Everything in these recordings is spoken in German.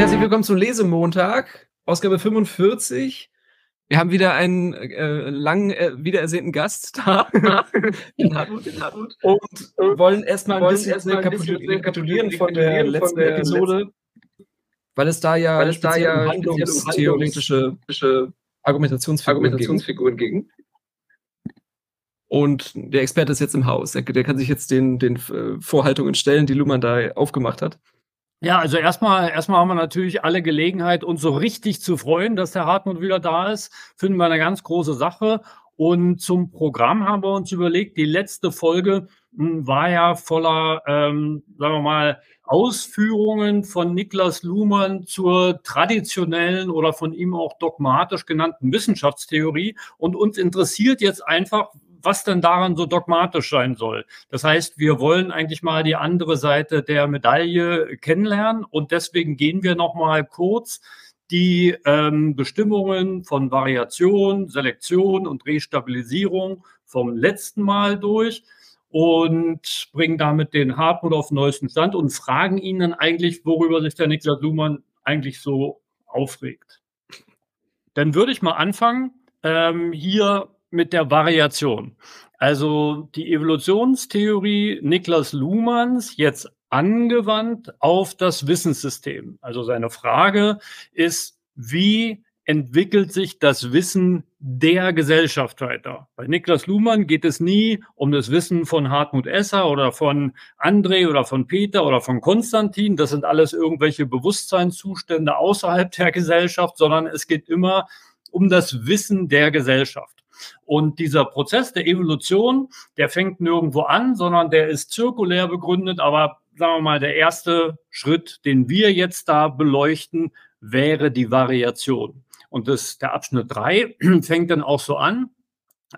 herzlich willkommen zum Lesemontag, Ausgabe 45. Wir haben wieder einen äh, lang äh, wiederersehnten Gast da, den Hartmut, den Hartmut. und wollen erstmal ein bisschen rekapitulieren von der letzten von der Episode, letzten, weil es da ja, weil es da ja handlungstheoretische Argumentationsfiguren, Argumentationsfiguren ging. Und der Experte ist jetzt im Haus. Der, der kann sich jetzt den, den äh, Vorhaltungen stellen, die Luhmann da aufgemacht hat. Ja, also erstmal, erstmal haben wir natürlich alle Gelegenheit, uns so richtig zu freuen, dass der Hartmut wieder da ist. Finden wir eine ganz große Sache. Und zum Programm haben wir uns überlegt, die letzte Folge hm, war ja voller, ähm, sagen wir mal, Ausführungen von Niklas Luhmann zur traditionellen oder von ihm auch dogmatisch genannten Wissenschaftstheorie. Und uns interessiert jetzt einfach, was denn daran so dogmatisch sein soll. Das heißt, wir wollen eigentlich mal die andere Seite der Medaille kennenlernen und deswegen gehen wir noch mal kurz die ähm, Bestimmungen von Variation, Selektion und Restabilisierung vom letzten Mal durch und bringen damit den Hartmut auf den neuesten Stand und fragen ihn dann eigentlich, worüber sich der Niklas Luhmann eigentlich so aufregt. Dann würde ich mal anfangen, ähm, hier mit der Variation. Also die Evolutionstheorie Niklas Luhmanns jetzt angewandt auf das Wissenssystem. Also seine Frage ist, wie entwickelt sich das Wissen der Gesellschaft weiter? Bei Niklas Luhmann geht es nie um das Wissen von Hartmut Esser oder von André oder von Peter oder von Konstantin. Das sind alles irgendwelche Bewusstseinszustände außerhalb der Gesellschaft, sondern es geht immer um das Wissen der Gesellschaft. Und dieser Prozess der Evolution, der fängt nirgendwo an, sondern der ist zirkulär begründet. Aber sagen wir mal, der erste Schritt, den wir jetzt da beleuchten, wäre die Variation. Und das, der Abschnitt drei fängt dann auch so an.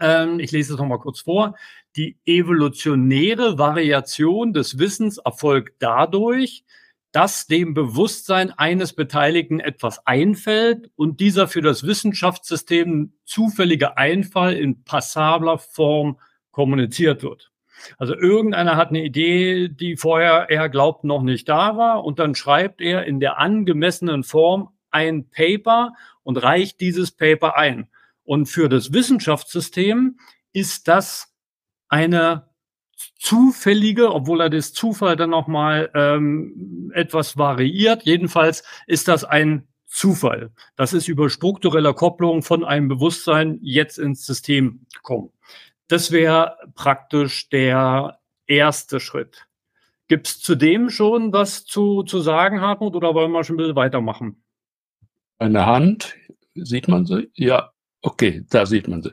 Ähm, ich lese es nochmal kurz vor. Die evolutionäre Variation des Wissens erfolgt dadurch, dass dem Bewusstsein eines Beteiligten etwas einfällt und dieser für das Wissenschaftssystem zufällige Einfall in passabler Form kommuniziert wird. Also irgendeiner hat eine Idee, die vorher er glaubt noch nicht da war und dann schreibt er in der angemessenen Form ein Paper und reicht dieses Paper ein. Und für das Wissenschaftssystem ist das eine zufällige, obwohl er das Zufall dann nochmal ähm, etwas variiert. Jedenfalls ist das ein Zufall. Das ist über strukturelle Kopplung von einem Bewusstsein jetzt ins System gekommen. Das wäre praktisch der erste Schritt. Gibt es zudem schon was zu, zu sagen, Hartmut, oder wollen wir schon ein bisschen weitermachen? Eine Hand, sieht man sie? Ja, okay, da sieht man sie.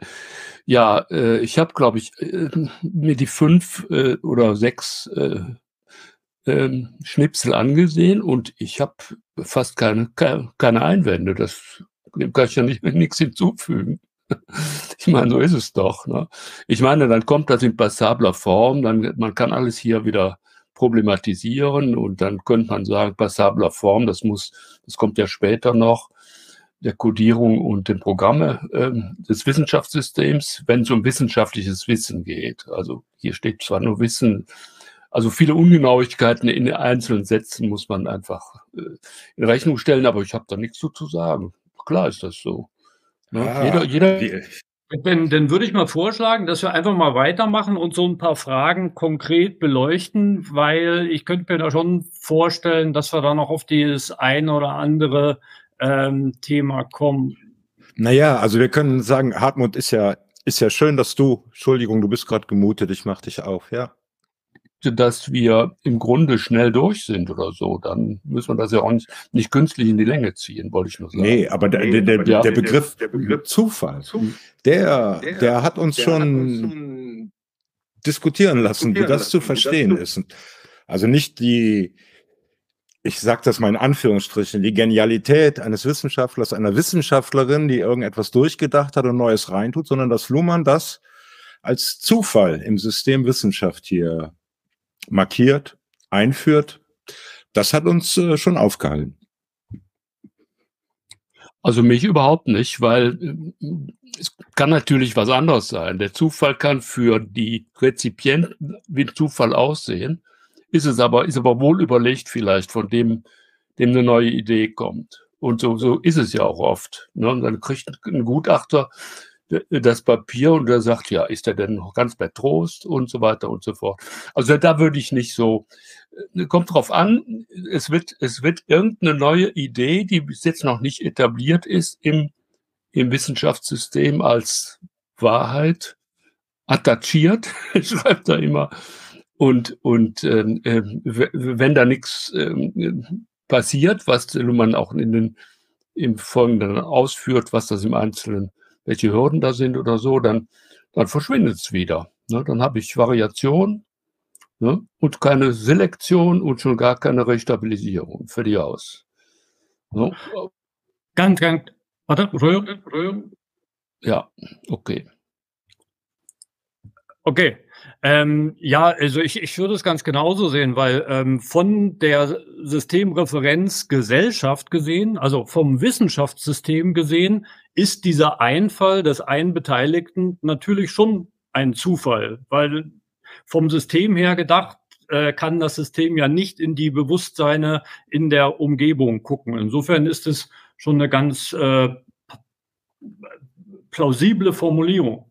Ja, äh, ich habe, glaube ich, äh, mir die fünf äh, oder sechs äh, ähm, Schnipsel angesehen und ich habe fast keine, keine Einwände. Das dem kann ich ja nicht, nichts hinzufügen. Ich meine, so ist es doch. Ne? Ich meine, dann kommt das in passabler Form, dann man kann alles hier wieder problematisieren und dann könnte man sagen, passabler Form, das muss, das kommt ja später noch der Codierung und den Programme äh, des Wissenschaftssystems, wenn es um wissenschaftliches Wissen geht. Also hier steht zwar nur Wissen, also viele Ungenauigkeiten in einzelnen Sätzen muss man einfach äh, in Rechnung stellen, aber ich habe da nichts zu, zu sagen. Klar ist das so. Ne? Ah, jeder, jeder. Dann, dann würde ich mal vorschlagen, dass wir einfach mal weitermachen und so ein paar Fragen konkret beleuchten, weil ich könnte mir da schon vorstellen, dass wir da noch auf dieses eine oder andere ähm, Thema kommen. Naja, also wir können sagen, Hartmut ist ja, ist ja schön, dass du, Entschuldigung, du bist gerade gemutet, ich mach dich auf, ja. Dass wir im Grunde schnell durch sind oder so, dann müssen wir das ja auch nicht, nicht künstlich in die Länge ziehen, wollte ich nur sagen. Nee, aber der, der, der, der, Begriff, der Begriff Zufall, der, der hat uns schon diskutieren lassen, wie das zu verstehen ist. Also nicht die, ich sage das mal in Anführungsstrichen, die Genialität eines Wissenschaftlers, einer Wissenschaftlerin, die irgendetwas durchgedacht hat und Neues reintut, sondern dass Luhmann das als Zufall im System Wissenschaft hier markiert, einführt. Das hat uns äh, schon aufgehalten. Also mich überhaupt nicht, weil äh, es kann natürlich was anderes sein. Der Zufall kann für die Rezipienten wie Zufall aussehen ist es aber, ist aber wohl überlegt vielleicht von dem, dem eine neue Idee kommt. Und so, so ist es ja auch oft. Ne? Und dann kriegt ein Gutachter das Papier und der sagt, ja, ist er denn noch ganz bei Trost und so weiter und so fort. Also da würde ich nicht so, äh, kommt drauf an, es wird, es wird irgendeine neue Idee, die bis jetzt noch nicht etabliert ist im, im Wissenschaftssystem als Wahrheit attachiert, schreibt er immer. Und, und äh, wenn da nichts äh, passiert, was man auch in den, im Folgenden ausführt, was das im Einzelnen welche Hürden da sind oder so, dann, dann verschwindet es wieder. Ne? Dann habe ich Variation ne? und keine Selektion und schon gar keine Restabilisierung. Fertig aus. Ne? Ganz, ganz, warte, rühren, rühren. Ja, okay. Okay. Ähm, ja, also ich, ich würde es ganz genauso sehen, weil ähm, von der Systemreferenz Gesellschaft gesehen, also vom Wissenschaftssystem gesehen, ist dieser Einfall des einen Beteiligten natürlich schon ein Zufall, weil vom System her gedacht äh, kann das System ja nicht in die Bewusstseine in der Umgebung gucken. Insofern ist es schon eine ganz äh, plausible Formulierung.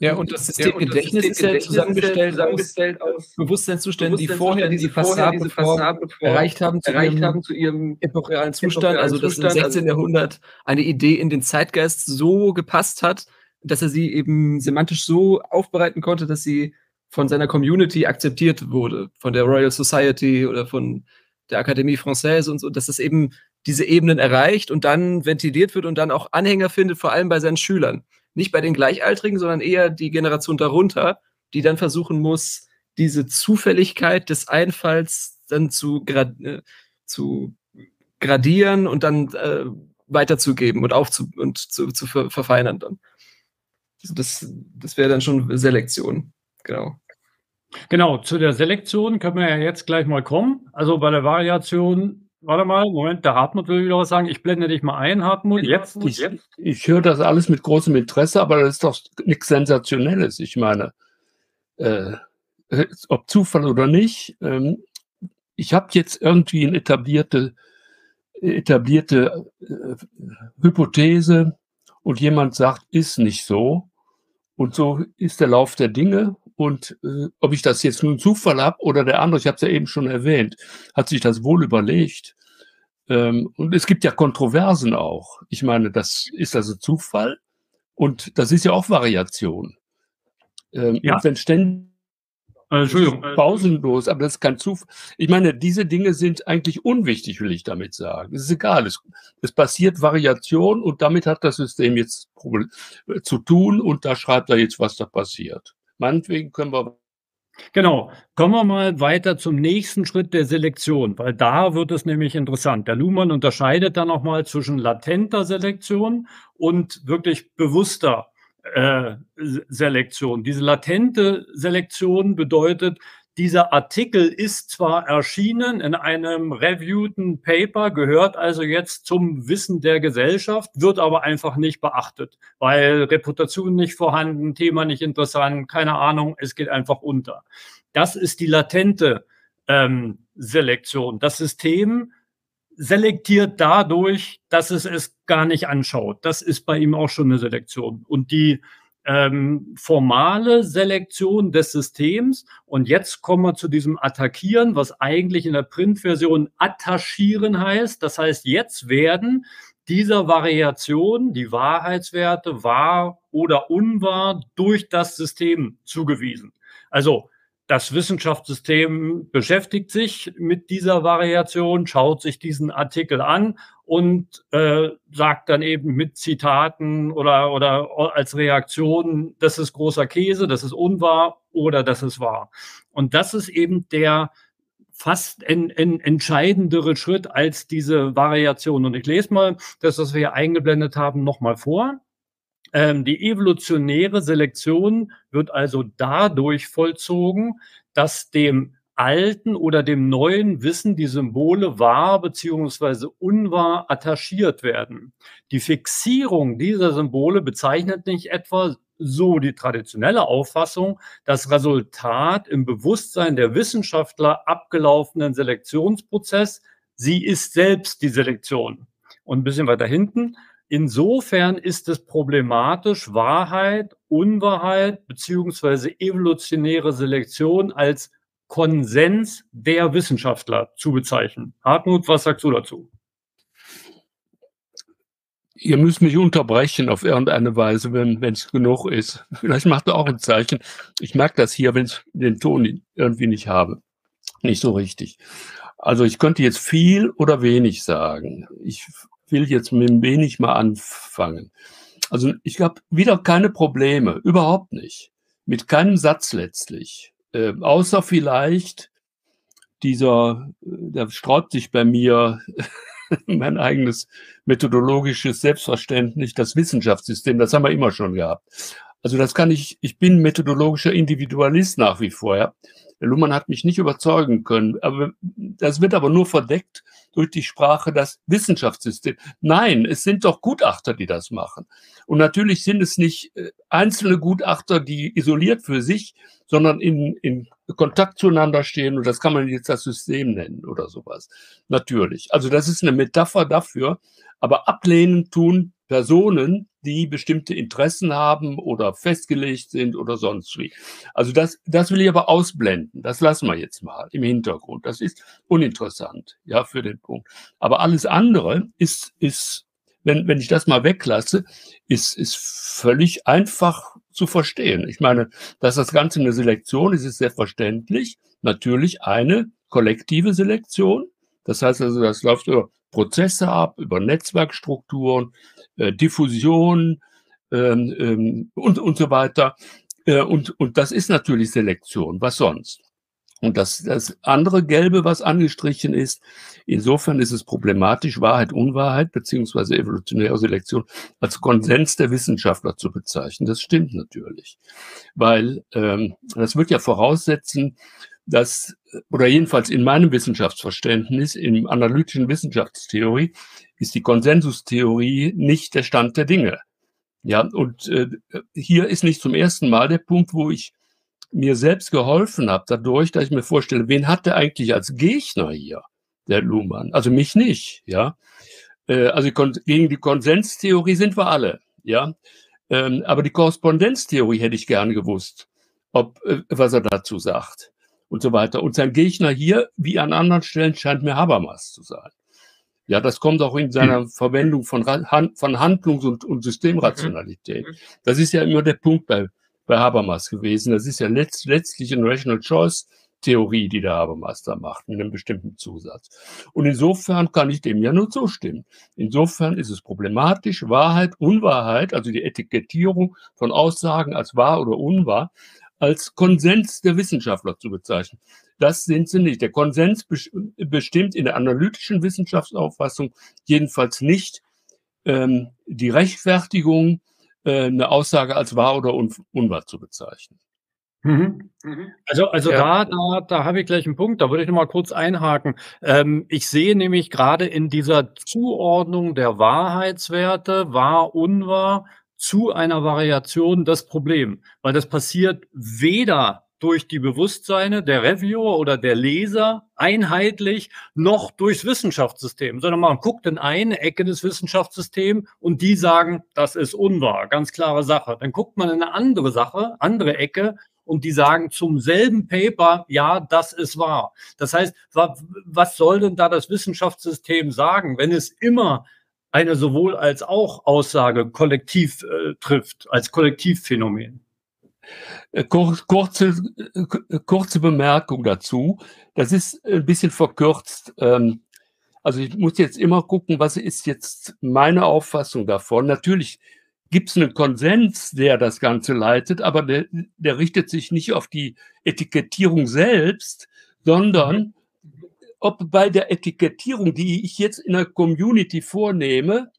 Ja, und das System ja, Gedächtnis ist ja zusammengestellt, zusammengestellt aus Bewusstseinszuständen, die vorher diese faszable Form erreicht haben zu, erreicht ihrem, haben zu ihrem epochalen Zustand. Also, dass im 16. Also Jahrhundert eine Idee in den Zeitgeist so gepasst hat, dass er sie eben semantisch so aufbereiten konnte, dass sie von seiner Community akzeptiert wurde, von der Royal Society oder von der Akademie Française und so, dass es eben diese Ebenen erreicht und dann ventiliert wird und dann auch Anhänger findet, vor allem bei seinen Schülern nicht bei den Gleichaltrigen, sondern eher die Generation darunter, die dann versuchen muss, diese Zufälligkeit des Einfalls dann zu, grad, äh, zu gradieren und dann äh, weiterzugeben und aufzu und zu, zu ver verfeinern dann. Also das, das wäre dann schon Selektion, genau. Genau, zu der Selektion können wir ja jetzt gleich mal kommen. Also bei der Variation Warte mal, Moment, der Hartmut will wieder was sagen. Ich blende dich mal ein, Hartmut. Jetzt, ich, jetzt. ich höre das alles mit großem Interesse, aber das ist doch nichts Sensationelles. Ich meine, äh, ob Zufall oder nicht, ähm, ich habe jetzt irgendwie eine etablierte, etablierte äh, Hypothese und jemand sagt, ist nicht so. Und so ist der Lauf der Dinge. Und äh, ob ich das jetzt nun Zufall habe oder der andere, ich habe es ja eben schon erwähnt, hat sich das wohl überlegt. Ähm, und es gibt ja Kontroversen auch. Ich meine, das ist also Zufall und das ist ja auch Variation. Ähm, ja. Und wenn ständig äh, Entschuldigung. Pausenlos, aber das ist kein Zufall. Ich meine, diese Dinge sind eigentlich unwichtig, will ich damit sagen. Es ist egal. Es, es passiert Variation und damit hat das System jetzt zu tun und da schreibt er jetzt, was da passiert. Meinetwegen können wir. Genau. Kommen wir mal weiter zum nächsten Schritt der Selektion, weil da wird es nämlich interessant. Der Luhmann unterscheidet da nochmal zwischen latenter Selektion und wirklich bewusster äh, Selektion. Diese latente Selektion bedeutet, dieser Artikel ist zwar erschienen in einem reviewten Paper, gehört also jetzt zum Wissen der Gesellschaft, wird aber einfach nicht beachtet, weil Reputation nicht vorhanden, Thema nicht interessant, keine Ahnung, es geht einfach unter. Das ist die latente ähm, Selektion. Das System selektiert dadurch, dass es es gar nicht anschaut. Das ist bei ihm auch schon eine Selektion. Und die ähm, formale Selektion des Systems. Und jetzt kommen wir zu diesem Attackieren, was eigentlich in der Printversion attachieren heißt. Das heißt, jetzt werden dieser Variation die Wahrheitswerte wahr oder unwahr durch das System zugewiesen. Also das Wissenschaftssystem beschäftigt sich mit dieser Variation, schaut sich diesen Artikel an und äh, sagt dann eben mit Zitaten oder, oder als Reaktion, das ist großer Käse, das ist unwahr oder das ist wahr. Und das ist eben der fast ein, ein entscheidendere Schritt als diese Variation. Und ich lese mal das, was wir hier eingeblendet haben, nochmal vor. Ähm, die evolutionäre Selektion wird also dadurch vollzogen, dass dem alten oder dem neuen Wissen die Symbole wahr beziehungsweise unwahr attachiert werden. Die Fixierung dieser Symbole bezeichnet nicht etwa so die traditionelle Auffassung, das Resultat im Bewusstsein der Wissenschaftler abgelaufenen Selektionsprozess sie ist selbst die Selektion. Und ein bisschen weiter hinten, insofern ist es problematisch, Wahrheit, Unwahrheit beziehungsweise evolutionäre Selektion als Konsens der Wissenschaftler zu bezeichnen. Hartmut, was sagst du dazu? Ihr müsst mich unterbrechen auf irgendeine Weise, wenn es genug ist. Vielleicht macht ihr auch ein Zeichen. Ich merke das hier, wenn ich den Ton irgendwie nicht habe. Nicht so richtig. Also ich könnte jetzt viel oder wenig sagen. Ich will jetzt mit wenig mal anfangen. Also ich habe wieder keine Probleme, überhaupt nicht. Mit keinem Satz letztlich. Äh, außer vielleicht dieser, der sträubt sich bei mir mein eigenes methodologisches Selbstverständnis, das Wissenschaftssystem, das haben wir immer schon gehabt. Also das kann ich, ich bin methodologischer Individualist nach wie vor. Ja. Der Luhmann hat mich nicht überzeugen können. Aber das wird aber nur verdeckt durch die Sprache das Wissenschaftssystem. Nein, es sind doch Gutachter, die das machen. Und natürlich sind es nicht äh, einzelne Gutachter, die isoliert für sich, sondern in, in Kontakt zueinander stehen. Und das kann man jetzt das System nennen oder sowas. Natürlich. Also das ist eine Metapher dafür. Aber ablehnen tun Personen, die bestimmte Interessen haben oder festgelegt sind oder sonst wie. Also das, das will ich aber ausblenden. Das lassen wir jetzt mal im Hintergrund. Das ist uninteressant, ja, für den Punkt. Aber alles andere ist, ist, wenn, wenn ich das mal weglasse, ist, ist völlig einfach zu verstehen. Ich meine, dass das Ganze eine Selektion ist, ist selbstverständlich. Natürlich eine kollektive Selektion. Das heißt also, das läuft über Prozesse ab, über Netzwerkstrukturen, äh, Diffusion ähm, ähm, und, und so weiter. Äh, und, und das ist natürlich Selektion. Was sonst? Und das, das andere Gelbe, was angestrichen ist, insofern ist es problematisch, Wahrheit, Unwahrheit beziehungsweise evolutionäre Selektion als Konsens der Wissenschaftler zu bezeichnen. Das stimmt natürlich, weil ähm, das wird ja voraussetzen, dass, oder jedenfalls in meinem Wissenschaftsverständnis, in analytischen Wissenschaftstheorie, ist die Konsensustheorie nicht der Stand der Dinge. Ja, und äh, hier ist nicht zum ersten Mal der Punkt, wo ich mir selbst geholfen habe, dadurch, dass ich mir vorstelle, wen hat der eigentlich als Gegner hier, der Luhmann? Also mich nicht, ja. Äh, also gegen die Konsenstheorie sind wir alle, ja. Ähm, aber die Korrespondenztheorie hätte ich gern gewusst, ob, äh, was er dazu sagt und so weiter. Und sein Gegner hier, wie an anderen Stellen, scheint mir Habermas zu sein. Ja, das kommt auch in seiner mhm. Verwendung von, von Handlungs- und, und Systemrationalität. Mhm. Das ist ja immer der Punkt bei, bei Habermas gewesen. Das ist ja letzt, letztlich eine Rational Choice Theorie, die der Habermas da macht, mit einem bestimmten Zusatz. Und insofern kann ich dem ja nur zustimmen. Insofern ist es problematisch, Wahrheit, Unwahrheit, also die Etikettierung von Aussagen als wahr oder unwahr, als Konsens der Wissenschaftler zu bezeichnen. Das sind sie nicht. Der Konsens bestimmt in der analytischen Wissenschaftsauffassung jedenfalls nicht ähm, die Rechtfertigung, äh, eine Aussage als wahr oder un unwahr zu bezeichnen. Mhm. Mhm. Also, also ja. da, da, da habe ich gleich einen Punkt, da würde ich noch mal kurz einhaken. Ähm, ich sehe nämlich gerade in dieser Zuordnung der Wahrheitswerte, wahr, unwahr, zu einer Variation das Problem, weil das passiert weder durch die Bewusstseine der Reviewer oder der Leser einheitlich noch durchs Wissenschaftssystem, sondern man guckt in eine Ecke des Wissenschaftssystems und die sagen, das ist unwahr, ganz klare Sache. Dann guckt man in eine andere Sache, andere Ecke und die sagen zum selben Paper, ja, das ist wahr. Das heißt, was soll denn da das Wissenschaftssystem sagen, wenn es immer eine sowohl als auch Aussage kollektiv äh, trifft, als Kollektivphänomen. Äh, kurze, äh, kurze Bemerkung dazu. Das ist ein bisschen verkürzt. Ähm, also ich muss jetzt immer gucken, was ist jetzt meine Auffassung davon. Natürlich gibt es einen Konsens, der das Ganze leitet, aber der, der richtet sich nicht auf die Etikettierung selbst, sondern mhm ob bei der Etikettierung, die ich jetzt in der Community vornehme,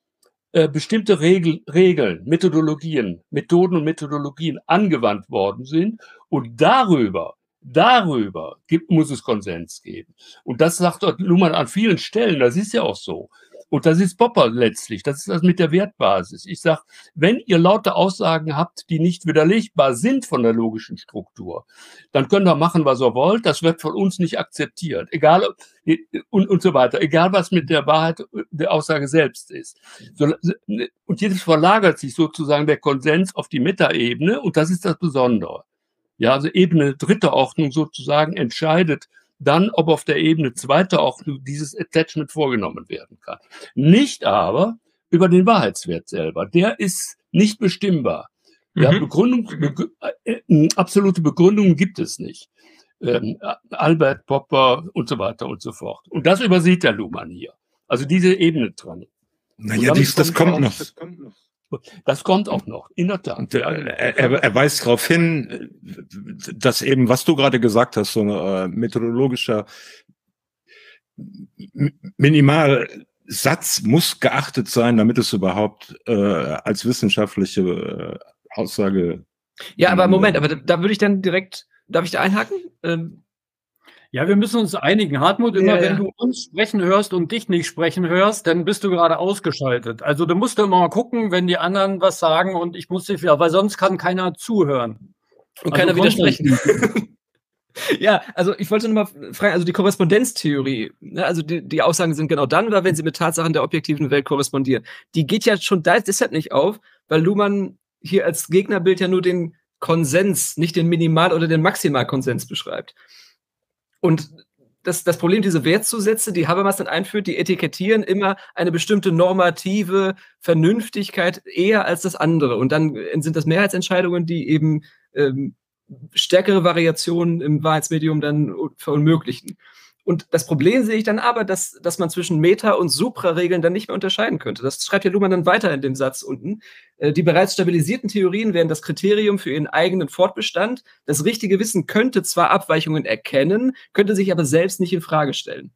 äh, bestimmte Regel, Regeln, Methodologien, Methoden und Methodologien angewandt worden sind und darüber, darüber gibt, muss es Konsens geben. Und das sagt dort Luhmann an vielen Stellen, das ist ja auch so. Und das ist Popper letztlich. Das ist das mit der Wertbasis. Ich sage, wenn ihr laute Aussagen habt, die nicht widerlegbar sind von der logischen Struktur, dann könnt ihr machen, was ihr wollt. Das wird von uns nicht akzeptiert. Egal, und, und so weiter. Egal, was mit der Wahrheit der Aussage selbst ist. So, und jetzt verlagert sich sozusagen der Konsens auf die Metaebene. Und das ist das Besondere. Ja, also Ebene dritte Ordnung sozusagen entscheidet, dann, ob auf der Ebene zweiter auch dieses Attachment vorgenommen werden kann. Nicht aber über den Wahrheitswert selber. Der ist nicht bestimmbar. Ja, mhm. Begründung, be äh, äh, absolute Begründungen gibt es nicht. Ähm, Albert Popper und so weiter und so fort. Und das übersieht der Luhmann hier. Also diese Ebene dran. Naja, dies, das kommt noch. Das kommt noch. Das kommt auch noch, in der Tat. Er, er, er weist darauf hin, dass eben, was du gerade gesagt hast, so ein äh, methodologischer Minimalsatz muss geachtet sein, damit es überhaupt äh, als wissenschaftliche äh, Aussage. Ja, aber Moment, aber da, da würde ich dann direkt, darf ich da einhaken? Ähm, ja, wir müssen uns einigen. Hartmut, immer ja, wenn du uns sprechen hörst und dich nicht sprechen hörst, dann bist du gerade ausgeschaltet. Also du musst immer mal gucken, wenn die anderen was sagen und ich muss dich wieder, weil sonst kann keiner zuhören. Und also keiner widersprechen. ja, also ich wollte nur mal fragen, also die Korrespondenztheorie, ne, also die, die Aussagen sind genau dann oder wenn sie mit Tatsachen der objektiven Welt korrespondieren. Die geht ja schon da deshalb nicht auf, weil Luhmann hier als Gegnerbild ja nur den Konsens, nicht den Minimal- oder den Maximalkonsens beschreibt. Und das, das Problem, diese Wertzusätze, die Habermas dann einführt, die etikettieren immer eine bestimmte normative Vernünftigkeit eher als das andere. Und dann sind das Mehrheitsentscheidungen, die eben ähm, stärkere Variationen im Wahrheitsmedium dann verunmöglichen. Und das Problem sehe ich dann aber, dass, dass man zwischen Meta- und Supra-Regeln dann nicht mehr unterscheiden könnte. Das schreibt ja Luhmann dann weiter in dem Satz unten. Äh, die bereits stabilisierten Theorien wären das Kriterium für ihren eigenen Fortbestand. Das richtige Wissen könnte zwar Abweichungen erkennen, könnte sich aber selbst nicht in Frage stellen.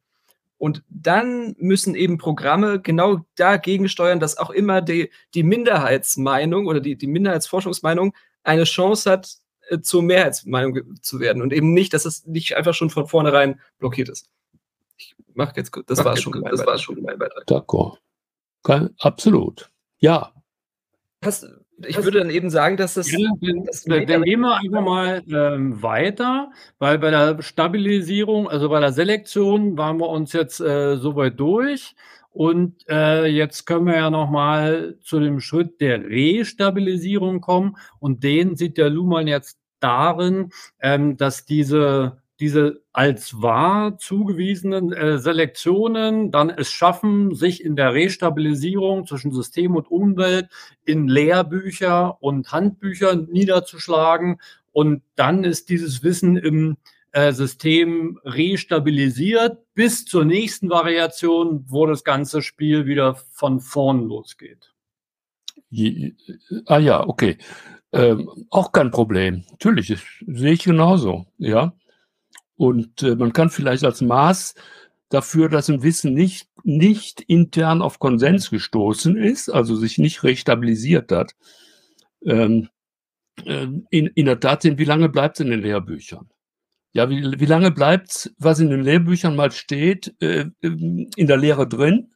Und dann müssen eben Programme genau dagegen steuern, dass auch immer die, die Minderheitsmeinung oder die, die Minderheitsforschungsmeinung eine Chance hat, äh, zur Mehrheitsmeinung zu werden und eben nicht, dass es nicht einfach schon von vornherein blockiert ist. Ich mache jetzt, das war schon, das war schon mein Beitrag. D'accord. Absolut. Ja. Das, ich würde dann eben sagen, dass das. Ja, das dann gehen wir einfach mal ähm, weiter, weil bei der Stabilisierung, also bei der Selektion, waren wir uns jetzt äh, soweit durch. Und äh, jetzt können wir ja nochmal zu dem Schritt der Restabilisierung kommen. Und den sieht der Luhmann jetzt darin, ähm, dass diese, diese als wahr zugewiesenen äh, Selektionen dann es schaffen, sich in der Restabilisierung zwischen System und Umwelt in Lehrbücher und Handbücher niederzuschlagen. Und dann ist dieses Wissen im äh, System restabilisiert bis zur nächsten Variation, wo das ganze Spiel wieder von vorn losgeht. Je, ah ja, okay. Ähm, auch kein Problem. Natürlich, das sehe ich genauso, ja. Und äh, man kann vielleicht als Maß dafür, dass ein Wissen nicht, nicht intern auf Konsens gestoßen ist, also sich nicht restabilisiert hat, ähm, äh, in, in der Tat sehen, wie lange bleibt es in den Lehrbüchern? Ja, wie, wie lange bleibt, was in den Lehrbüchern mal steht, äh, in der Lehre drin?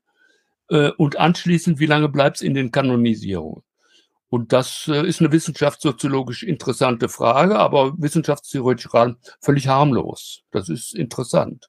Äh, und anschließend, wie lange bleibt es in den Kanonisierungen? Und das äh, ist eine wissenschaftssoziologisch interessante Frage, aber wissenschaftstheoretisch völlig harmlos. Das ist interessant.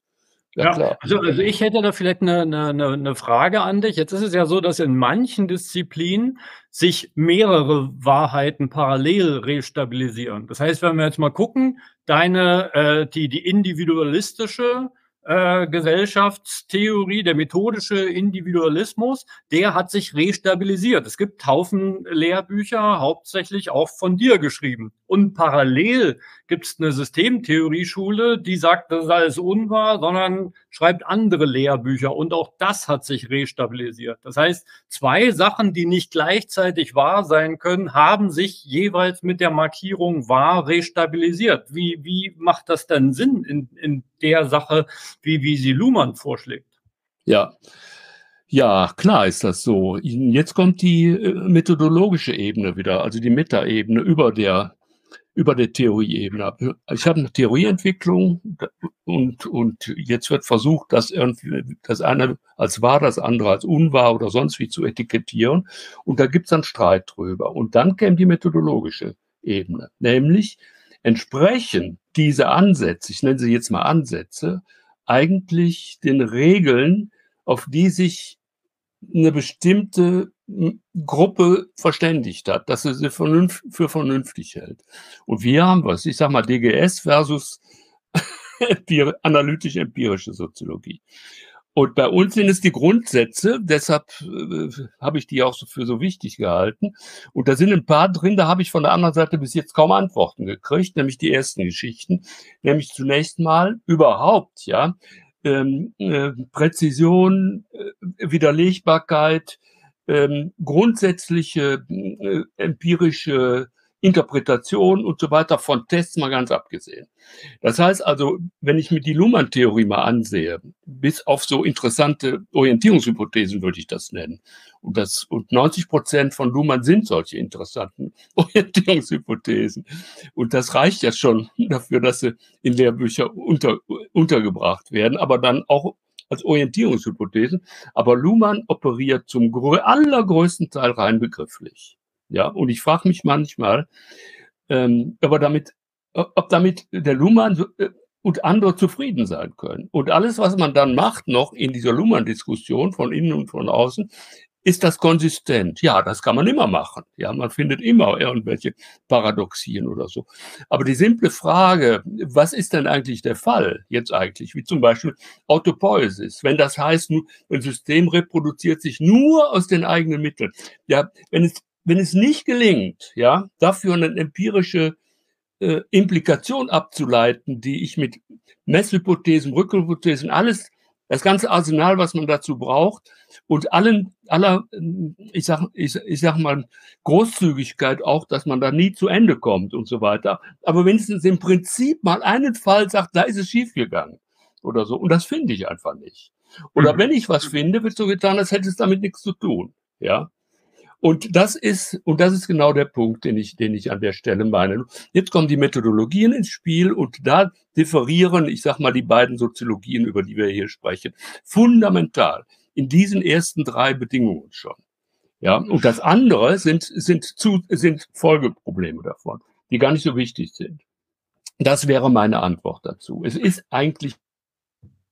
Ja, ja also, also ich hätte da vielleicht eine, eine, eine Frage an dich. Jetzt ist es ja so, dass in manchen Disziplinen sich mehrere Wahrheiten parallel restabilisieren. Das heißt, wenn wir jetzt mal gucken, deine, äh, die, die individualistische äh, Gesellschaftstheorie, der methodische Individualismus, der hat sich restabilisiert. Es gibt Haufen Lehrbücher, hauptsächlich auch von dir geschrieben. Und parallel gibt es eine Systemtheorieschule, die sagt, das ist alles unwahr, sondern schreibt andere Lehrbücher. Und auch das hat sich restabilisiert. Das heißt, zwei Sachen, die nicht gleichzeitig wahr sein können, haben sich jeweils mit der Markierung wahr restabilisiert. Wie, wie macht das denn Sinn in, in der Sache, wie, wie sie Luhmann vorschlägt? Ja. Ja, klar ist das so. Jetzt kommt die äh, methodologische Ebene wieder, also die Metaebene über der über der Theorieebene. Ich habe eine Theorieentwicklung und, und jetzt wird versucht, das irgendwie, das eine als wahr, das andere als unwahr oder sonst wie zu etikettieren. Und da gibt es dann Streit drüber. Und dann käme die methodologische Ebene, nämlich entsprechen diese Ansätze, ich nenne sie jetzt mal Ansätze, eigentlich den Regeln, auf die sich eine bestimmte Gruppe verständigt hat, dass sie sie für vernünftig hält. Und wir haben was, ich sage mal DGS versus analytisch-empirische Soziologie. Und bei uns sind es die Grundsätze, deshalb äh, habe ich die auch so für so wichtig gehalten. Und da sind ein paar drin, da habe ich von der anderen Seite bis jetzt kaum Antworten gekriegt, nämlich die ersten Geschichten. Nämlich zunächst mal überhaupt, ja, ähm, äh, Präzision, äh, Widerlegbarkeit, ähm, grundsätzliche äh, empirische Interpretation und so weiter von Tests mal ganz abgesehen. Das heißt also, wenn ich mir die Luhmann-Theorie mal ansehe, bis auf so interessante Orientierungshypothesen würde ich das nennen. Und, das, und 90 Prozent von Luhmann sind solche interessanten Orientierungshypothesen. Und das reicht ja schon dafür, dass sie in Lehrbücher unter, untergebracht werden, aber dann auch als Orientierungshypothesen. Aber Luhmann operiert zum allergrößten Teil rein begrifflich. Ja, und ich frage mich manchmal, ähm, aber damit, ob damit der Luhmann äh, und andere zufrieden sein können. Und alles, was man dann macht noch in dieser Luhmann-Diskussion von innen und von außen, ist das konsistent? Ja, das kann man immer machen. Ja, man findet immer irgendwelche Paradoxien oder so. Aber die simple Frage, was ist denn eigentlich der Fall jetzt eigentlich? Wie zum Beispiel Autopoiesis. Wenn das heißt, ein System reproduziert sich nur aus den eigenen Mitteln. Ja, wenn es wenn es nicht gelingt, ja, dafür eine empirische äh, Implikation abzuleiten, die ich mit Messhypothesen, Rückhypothesen, alles, das ganze Arsenal, was man dazu braucht und allen, aller, ich sag, ich, ich sag mal, Großzügigkeit auch, dass man da nie zu Ende kommt und so weiter. Aber wenigstens im Prinzip mal einen Fall sagt, da ist es schiefgegangen oder so. Und das finde ich einfach nicht. Oder mhm. wenn ich was finde, wird so getan, als hätte es damit nichts zu tun. Ja. Und das ist, und das ist genau der Punkt, den ich, den ich an der Stelle meine. Jetzt kommen die Methodologien ins Spiel und da differieren, ich sag mal, die beiden Soziologien, über die wir hier sprechen, fundamental in diesen ersten drei Bedingungen schon. Ja, und das andere sind, sind zu, sind Folgeprobleme davon, die gar nicht so wichtig sind. Das wäre meine Antwort dazu. Es ist eigentlich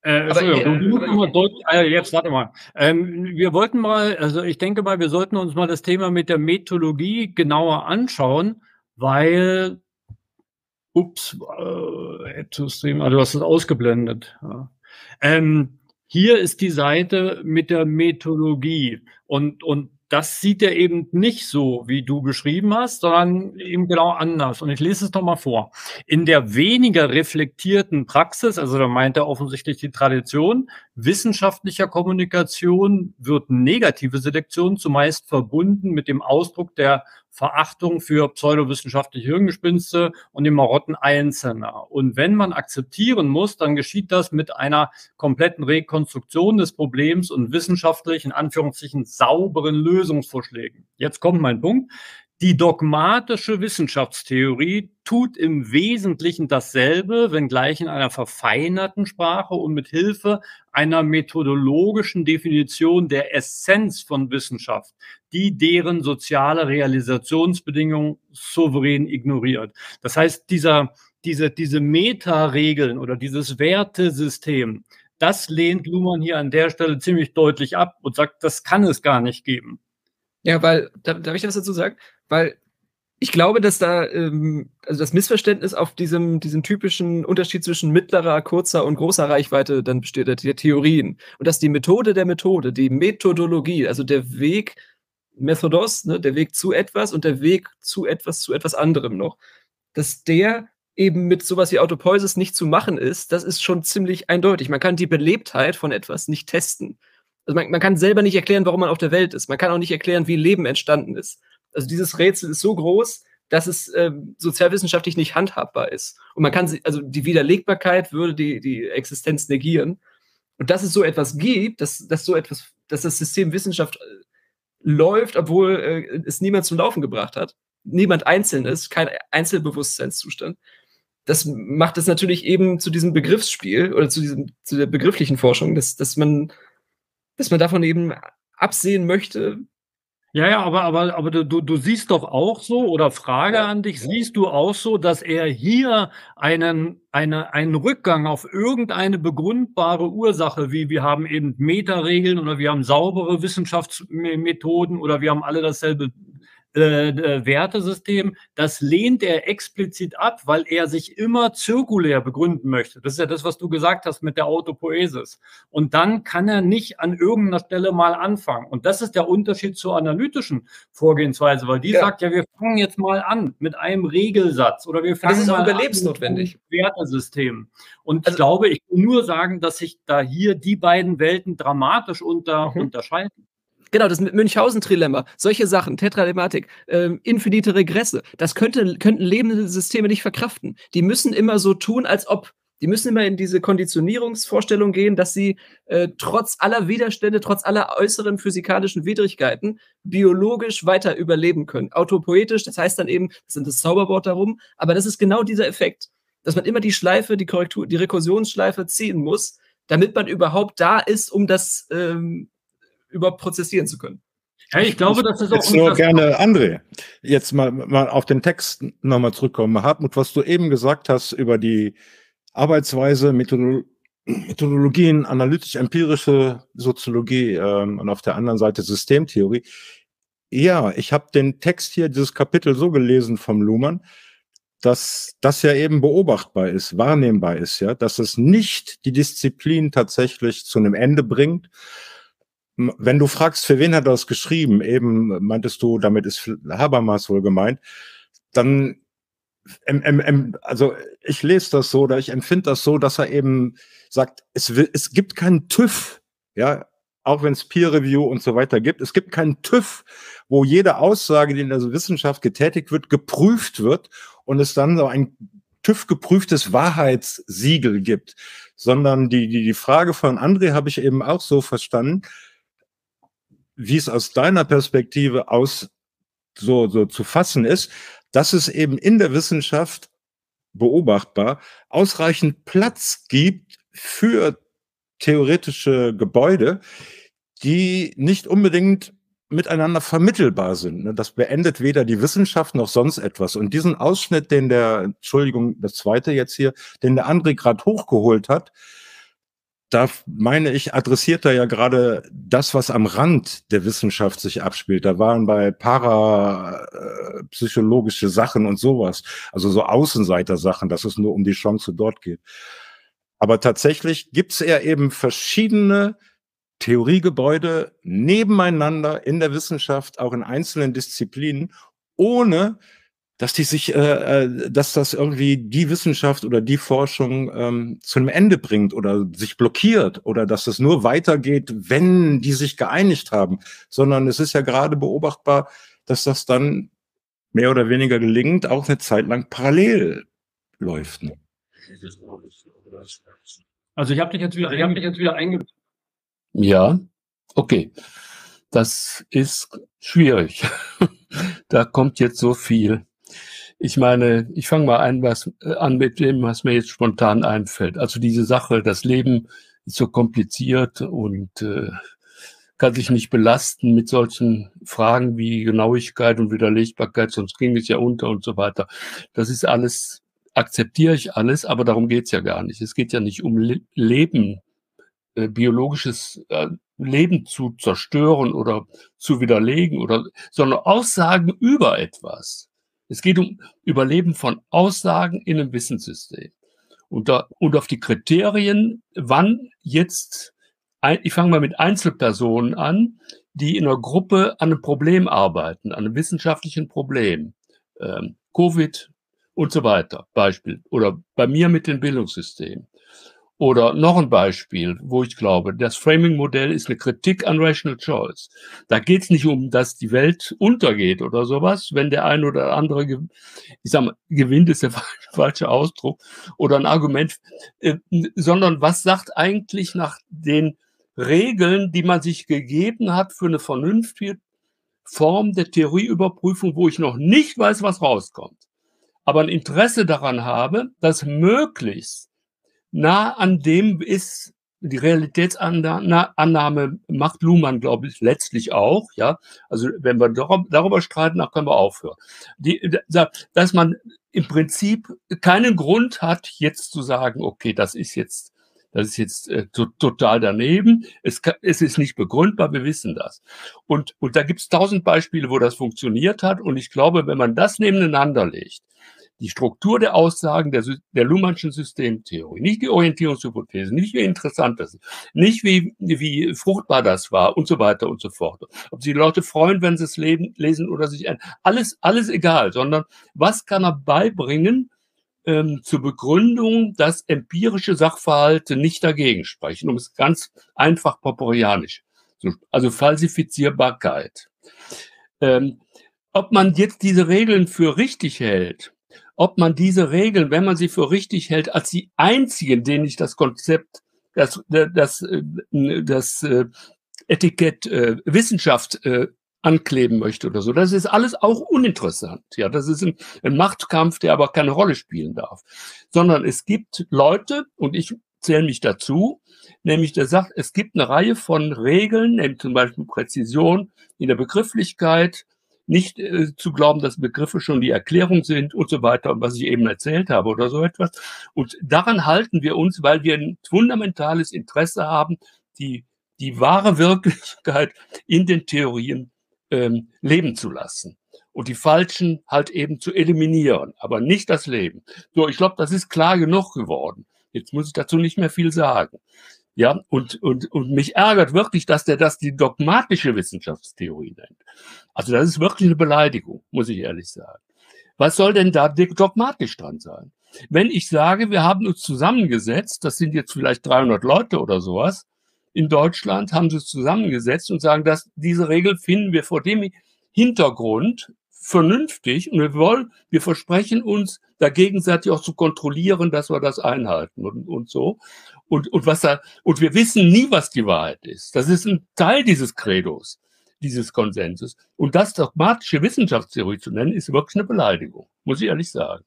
äh, aber, äh, deutlich, äh, jetzt warte mal. Ähm, wir wollten mal, also ich denke mal, wir sollten uns mal das Thema mit der Methodologie genauer anschauen, weil, ups, äh, also du hast es ausgeblendet. Ja. Ähm, hier ist die Seite mit der Methodologie und, und das sieht er eben nicht so, wie du beschrieben hast, sondern eben genau anders. Und ich lese es doch mal vor. In der weniger reflektierten Praxis, also da meint er offensichtlich die Tradition, wissenschaftlicher Kommunikation wird negative Selektion zumeist verbunden mit dem Ausdruck der Verachtung für pseudowissenschaftliche Hirngespinste und die Marotten Einzelner. Und wenn man akzeptieren muss, dann geschieht das mit einer kompletten Rekonstruktion des Problems und wissenschaftlich, in Anführungszeichen, sauberen Lösungsvorschlägen. Jetzt kommt mein Punkt. Die dogmatische Wissenschaftstheorie tut im Wesentlichen dasselbe, wenngleich in einer verfeinerten Sprache und mit Hilfe einer methodologischen Definition der Essenz von Wissenschaft, die deren soziale Realisationsbedingungen souverän ignoriert. Das heißt, dieser, diese, diese Meta-Regeln oder dieses Wertesystem, das lehnt Luhmann hier an der Stelle ziemlich deutlich ab und sagt, das kann es gar nicht geben. Ja, weil, darf, ich das dazu sagen? Weil ich glaube, dass da ähm, also das Missverständnis auf diesem, diesem typischen Unterschied zwischen mittlerer, kurzer und großer Reichweite dann besteht, der Theorien. Und dass die Methode der Methode, die Methodologie, also der Weg, Methodos, ne, der Weg zu etwas und der Weg zu etwas, zu etwas anderem noch, dass der eben mit sowas wie Autopoiesis nicht zu machen ist, das ist schon ziemlich eindeutig. Man kann die Belebtheit von etwas nicht testen. Also man, man kann selber nicht erklären, warum man auf der Welt ist. Man kann auch nicht erklären, wie Leben entstanden ist. Also dieses Rätsel ist so groß, dass es äh, sozialwissenschaftlich nicht handhabbar ist. Und man kann, sie, also die Widerlegbarkeit würde die, die Existenz negieren. Und dass es so etwas gibt, dass, dass so etwas, dass das System Wissenschaft äh, läuft, obwohl äh, es niemand zum Laufen gebracht hat, niemand einzeln ist, kein Einzelbewusstseinszustand. Das macht es natürlich eben zu diesem Begriffsspiel oder zu diesem, zu der begrifflichen Forschung, dass, dass man, dass man davon eben absehen möchte, ja, ja, aber, aber, aber du, du siehst doch auch so, oder Frage an dich, siehst du auch so, dass er hier einen, eine, einen Rückgang auf irgendeine begründbare Ursache, wie wir haben eben Metaregeln oder wir haben saubere Wissenschaftsmethoden oder wir haben alle dasselbe äh, äh, Wertesystem, das lehnt er explizit ab, weil er sich immer zirkulär begründen möchte. Das ist ja das, was du gesagt hast mit der Autopoesis. Und dann kann er nicht an irgendeiner Stelle mal anfangen. Und das ist der Unterschied zur analytischen Vorgehensweise, weil die ja. sagt ja, wir fangen jetzt mal an mit einem Regelsatz oder wir fangen das ist mal überlebensnotwendig. an mit einem Wertesystem. Und also, ich glaube, ich will nur sagen, dass sich da hier die beiden Welten dramatisch unter, mhm. unterscheiden. Genau, das mit Münchhausen-Trilemma, solche Sachen, Tetralematik, ähm, infinite Regresse, das könnte, könnten lebende Systeme nicht verkraften. Die müssen immer so tun, als ob. Die müssen immer in diese Konditionierungsvorstellung gehen, dass sie äh, trotz aller Widerstände, trotz aller äußeren physikalischen Widrigkeiten biologisch weiter überleben können. Autopoetisch, das heißt dann eben, das sind das Zauberwort darum, aber das ist genau dieser Effekt, dass man immer die Schleife, die Korrektur, die Rekursionsschleife ziehen muss, damit man überhaupt da ist, um das ähm, überprozessieren zu können. Ja, ich glaube, das ist auch. Jetzt nur gerne, André, jetzt mal, mal auf den Text nochmal zurückkommen. Hartmut, was du eben gesagt hast über die Arbeitsweise, Methodolo Methodologien, analytisch-empirische Soziologie ähm, und auf der anderen Seite Systemtheorie. Ja, ich habe den Text hier, dieses Kapitel so gelesen vom Luhmann, dass das ja eben beobachtbar ist, wahrnehmbar ist, ja, dass es nicht die Disziplin tatsächlich zu einem Ende bringt, wenn du fragst, für wen hat er das geschrieben, eben meintest du, damit ist Habermas wohl gemeint, dann, also ich lese das so oder ich empfinde das so, dass er eben sagt, es, will, es gibt keinen TÜV, ja, auch wenn es Peer Review und so weiter gibt, es gibt keinen TÜV, wo jede Aussage, die in der Wissenschaft getätigt wird, geprüft wird und es dann so ein TÜV geprüftes Wahrheitssiegel gibt, sondern die, die, die Frage von André habe ich eben auch so verstanden, wie es aus deiner Perspektive aus so, so zu fassen ist, dass es eben in der Wissenschaft beobachtbar ausreichend Platz gibt für theoretische Gebäude, die nicht unbedingt miteinander vermittelbar sind. Ne? Das beendet weder die Wissenschaft noch sonst etwas. Und diesen Ausschnitt, den der, Entschuldigung, das zweite jetzt hier, den der André gerade hochgeholt hat, da meine ich, adressiert er ja gerade das, was am Rand der Wissenschaft sich abspielt. Da waren bei parapsychologische Sachen und sowas, also so Außenseiter-Sachen, dass es nur um die Chance dort geht. Aber tatsächlich gibt es ja eben verschiedene Theoriegebäude nebeneinander in der Wissenschaft, auch in einzelnen Disziplinen, ohne dass die sich, äh, äh, dass das irgendwie die Wissenschaft oder die Forschung ähm, zu einem Ende bringt oder sich blockiert oder dass es nur weitergeht, wenn die sich geeinigt haben, sondern es ist ja gerade beobachtbar, dass das dann mehr oder weniger gelingt, auch eine Zeit lang parallel läuft. Ne? Also ich habe dich jetzt wieder, ich habe dich jetzt wieder einge. Ja, okay. Das ist schwierig. da kommt jetzt so viel. Ich meine, ich fange mal ein, was, äh, an mit dem, was mir jetzt spontan einfällt. Also diese Sache, das Leben ist so kompliziert und äh, kann sich nicht belasten mit solchen Fragen wie Genauigkeit und Widerlegbarkeit, sonst ging es ja unter und so weiter. Das ist alles, akzeptiere ich alles, aber darum geht's ja gar nicht. Es geht ja nicht um Le Leben, äh, biologisches äh, Leben zu zerstören oder zu widerlegen oder, sondern Aussagen über etwas. Es geht um Überleben von Aussagen in einem Wissenssystem. Und, da, und auf die Kriterien, wann jetzt, ich fange mal mit Einzelpersonen an, die in einer Gruppe an einem Problem arbeiten, an einem wissenschaftlichen Problem. Ähm, Covid und so weiter, Beispiel. Oder bei mir mit dem Bildungssystem. Oder noch ein Beispiel, wo ich glaube, das Framing-Modell ist eine Kritik an Rational Choice. Da geht es nicht um, dass die Welt untergeht oder sowas, wenn der eine oder andere, ich sag mal, gewinnt ist der falsche Ausdruck, oder ein Argument, äh, sondern was sagt eigentlich nach den Regeln, die man sich gegeben hat für eine vernünftige Form der Theorieüberprüfung, wo ich noch nicht weiß, was rauskommt, aber ein Interesse daran habe, dass möglichst nah an dem ist, die Realitätsannahme macht Luhmann, glaube ich, letztlich auch, ja. Also wenn wir darüber streiten, dann können wir aufhören. Die, dass man im Prinzip keinen Grund hat, jetzt zu sagen, okay, das ist jetzt das ist jetzt äh, to total daneben. Es, es ist nicht begründbar, wir wissen das. Und, und da gibt es tausend Beispiele, wo das funktioniert hat. Und ich glaube, wenn man das nebeneinander legt, die Struktur der Aussagen der, der Luhmannschen Systemtheorie, nicht die Orientierungshypothese, nicht wie interessant das ist, nicht wie, wie fruchtbar das war und so weiter und so fort. Ob sich die Leute freuen, wenn sie es lesen oder sich, alles, alles egal, sondern was kann er beibringen, ähm, zur Begründung, dass empirische Sachverhalte nicht dagegen sprechen, um es ganz einfach poporianisch. Also Falsifizierbarkeit. Ähm, ob man jetzt diese Regeln für richtig hält, ob man diese Regeln, wenn man sie für richtig hält, als die einzigen, denen ich das Konzept, das, das, äh, das, äh, Etikett äh, Wissenschaft äh, ankleben möchte oder so. Das ist alles auch uninteressant. Ja, das ist ein, ein Machtkampf, der aber keine Rolle spielen darf. Sondern es gibt Leute, und ich zähle mich dazu, nämlich der sagt, es gibt eine Reihe von Regeln, nämlich zum Beispiel Präzision in der Begrifflichkeit, nicht äh, zu glauben, dass Begriffe schon die Erklärung sind und so weiter, was ich eben erzählt habe oder so etwas. Und daran halten wir uns, weil wir ein fundamentales Interesse haben, die, die wahre Wirklichkeit in den Theorien ähm, leben zu lassen und die Falschen halt eben zu eliminieren, aber nicht das Leben. So, ich glaube, das ist klar genug geworden. Jetzt muss ich dazu nicht mehr viel sagen. Ja, und, und, und mich ärgert wirklich, dass der das die dogmatische Wissenschaftstheorie nennt. Also das ist wirklich eine Beleidigung, muss ich ehrlich sagen. Was soll denn da dogmatisch dran sein? Wenn ich sage, wir haben uns zusammengesetzt, das sind jetzt vielleicht 300 Leute oder sowas, in Deutschland haben sie es zusammengesetzt und sagen, dass diese Regel finden wir vor dem Hintergrund vernünftig und wir wollen, wir versprechen uns, da gegenseitig auch zu kontrollieren, dass wir das einhalten und, und so. Und, und was da, und wir wissen nie, was die Wahrheit ist. Das ist ein Teil dieses Credos, dieses Konsenses. Und das dogmatische Wissenschaftstheorie zu nennen, ist wirklich eine Beleidigung, muss ich ehrlich sagen.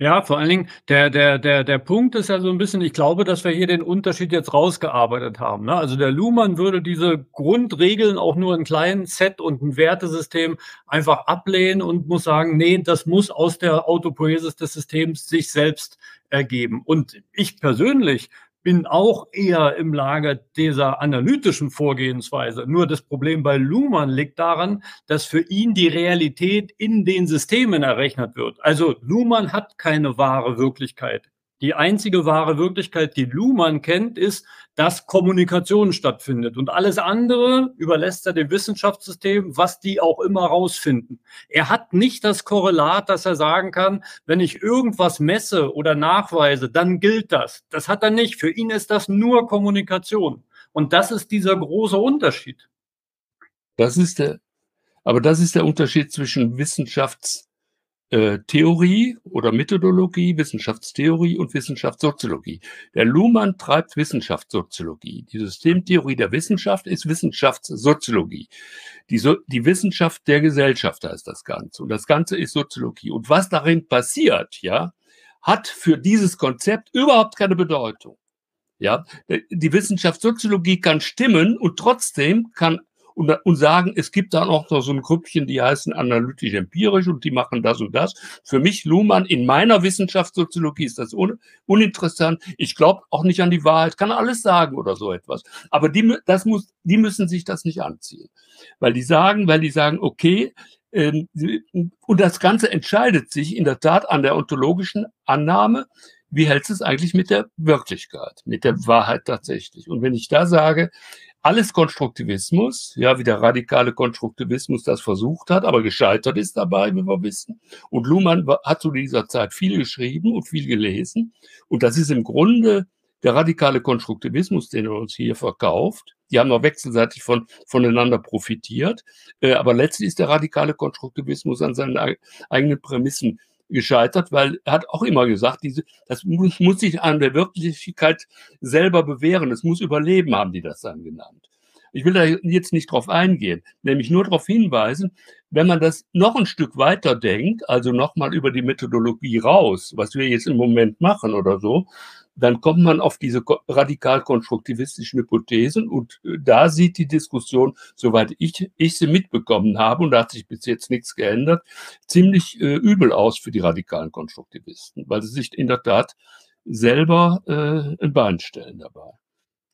Ja, vor allen Dingen, der, der, der, der Punkt ist ja so ein bisschen, ich glaube, dass wir hier den Unterschied jetzt rausgearbeitet haben. Ne? Also der Luhmann würde diese Grundregeln auch nur in kleinen Set und ein Wertesystem einfach ablehnen und muss sagen, nee, das muss aus der Autopoiesis des Systems sich selbst ergeben. Und ich persönlich bin auch eher im Lager dieser analytischen Vorgehensweise. Nur das Problem bei Luhmann liegt daran, dass für ihn die Realität in den Systemen errechnet wird. Also Luhmann hat keine wahre Wirklichkeit. Die einzige wahre Wirklichkeit, die Luhmann kennt, ist, dass Kommunikation stattfindet. Und alles andere überlässt er dem Wissenschaftssystem, was die auch immer rausfinden. Er hat nicht das Korrelat, dass er sagen kann, wenn ich irgendwas messe oder nachweise, dann gilt das. Das hat er nicht. Für ihn ist das nur Kommunikation. Und das ist dieser große Unterschied. Das ist der, aber das ist der Unterschied zwischen Wissenschafts- äh, Theorie oder Methodologie, Wissenschaftstheorie und Wissenschaftssoziologie. Der Luhmann treibt Wissenschaftssoziologie. Die Systemtheorie der Wissenschaft ist Wissenschaftssoziologie. Die, so die Wissenschaft der Gesellschaft heißt das Ganze. Und das Ganze ist Soziologie. Und was darin passiert, ja, hat für dieses Konzept überhaupt keine Bedeutung. Ja, die Wissenschaftssoziologie kann stimmen und trotzdem kann und, und sagen, es gibt dann auch noch so ein Grüppchen, die heißen analytisch-empirisch und die machen das und das. Für mich, Luhmann, in meiner Wissenschaftssoziologie ist das un uninteressant. Ich glaube auch nicht an die Wahrheit, kann alles sagen oder so etwas. Aber die, das muss, die müssen sich das nicht anziehen. Weil die sagen, weil die sagen, okay, ähm, und das Ganze entscheidet sich in der Tat an der ontologischen Annahme, wie hältst du es eigentlich mit der Wirklichkeit, mit der Wahrheit tatsächlich? Und wenn ich da sage, alles Konstruktivismus, ja, wie der radikale Konstruktivismus das versucht hat, aber gescheitert ist dabei, wie wir wissen. Und Luhmann hat zu dieser Zeit viel geschrieben und viel gelesen. Und das ist im Grunde der radikale Konstruktivismus, den er uns hier verkauft. Die haben noch wechselseitig von, voneinander profitiert. Äh, aber letztlich ist der radikale Konstruktivismus an seinen eigenen Prämissen gescheitert, weil er hat auch immer gesagt, diese, das muss, muss sich an der Wirklichkeit selber bewähren, es muss überleben, haben die das dann genannt. Ich will da jetzt nicht drauf eingehen, nämlich nur darauf hinweisen, wenn man das noch ein Stück weiter denkt, also nochmal über die Methodologie raus, was wir jetzt im Moment machen oder so, dann kommt man auf diese radikal-konstruktivistischen Hypothesen und äh, da sieht die Diskussion, soweit ich, ich sie mitbekommen habe, und da hat sich bis jetzt nichts geändert, ziemlich äh, übel aus für die radikalen Konstruktivisten, weil sie sich in der Tat selber äh, ein Bein stellen dabei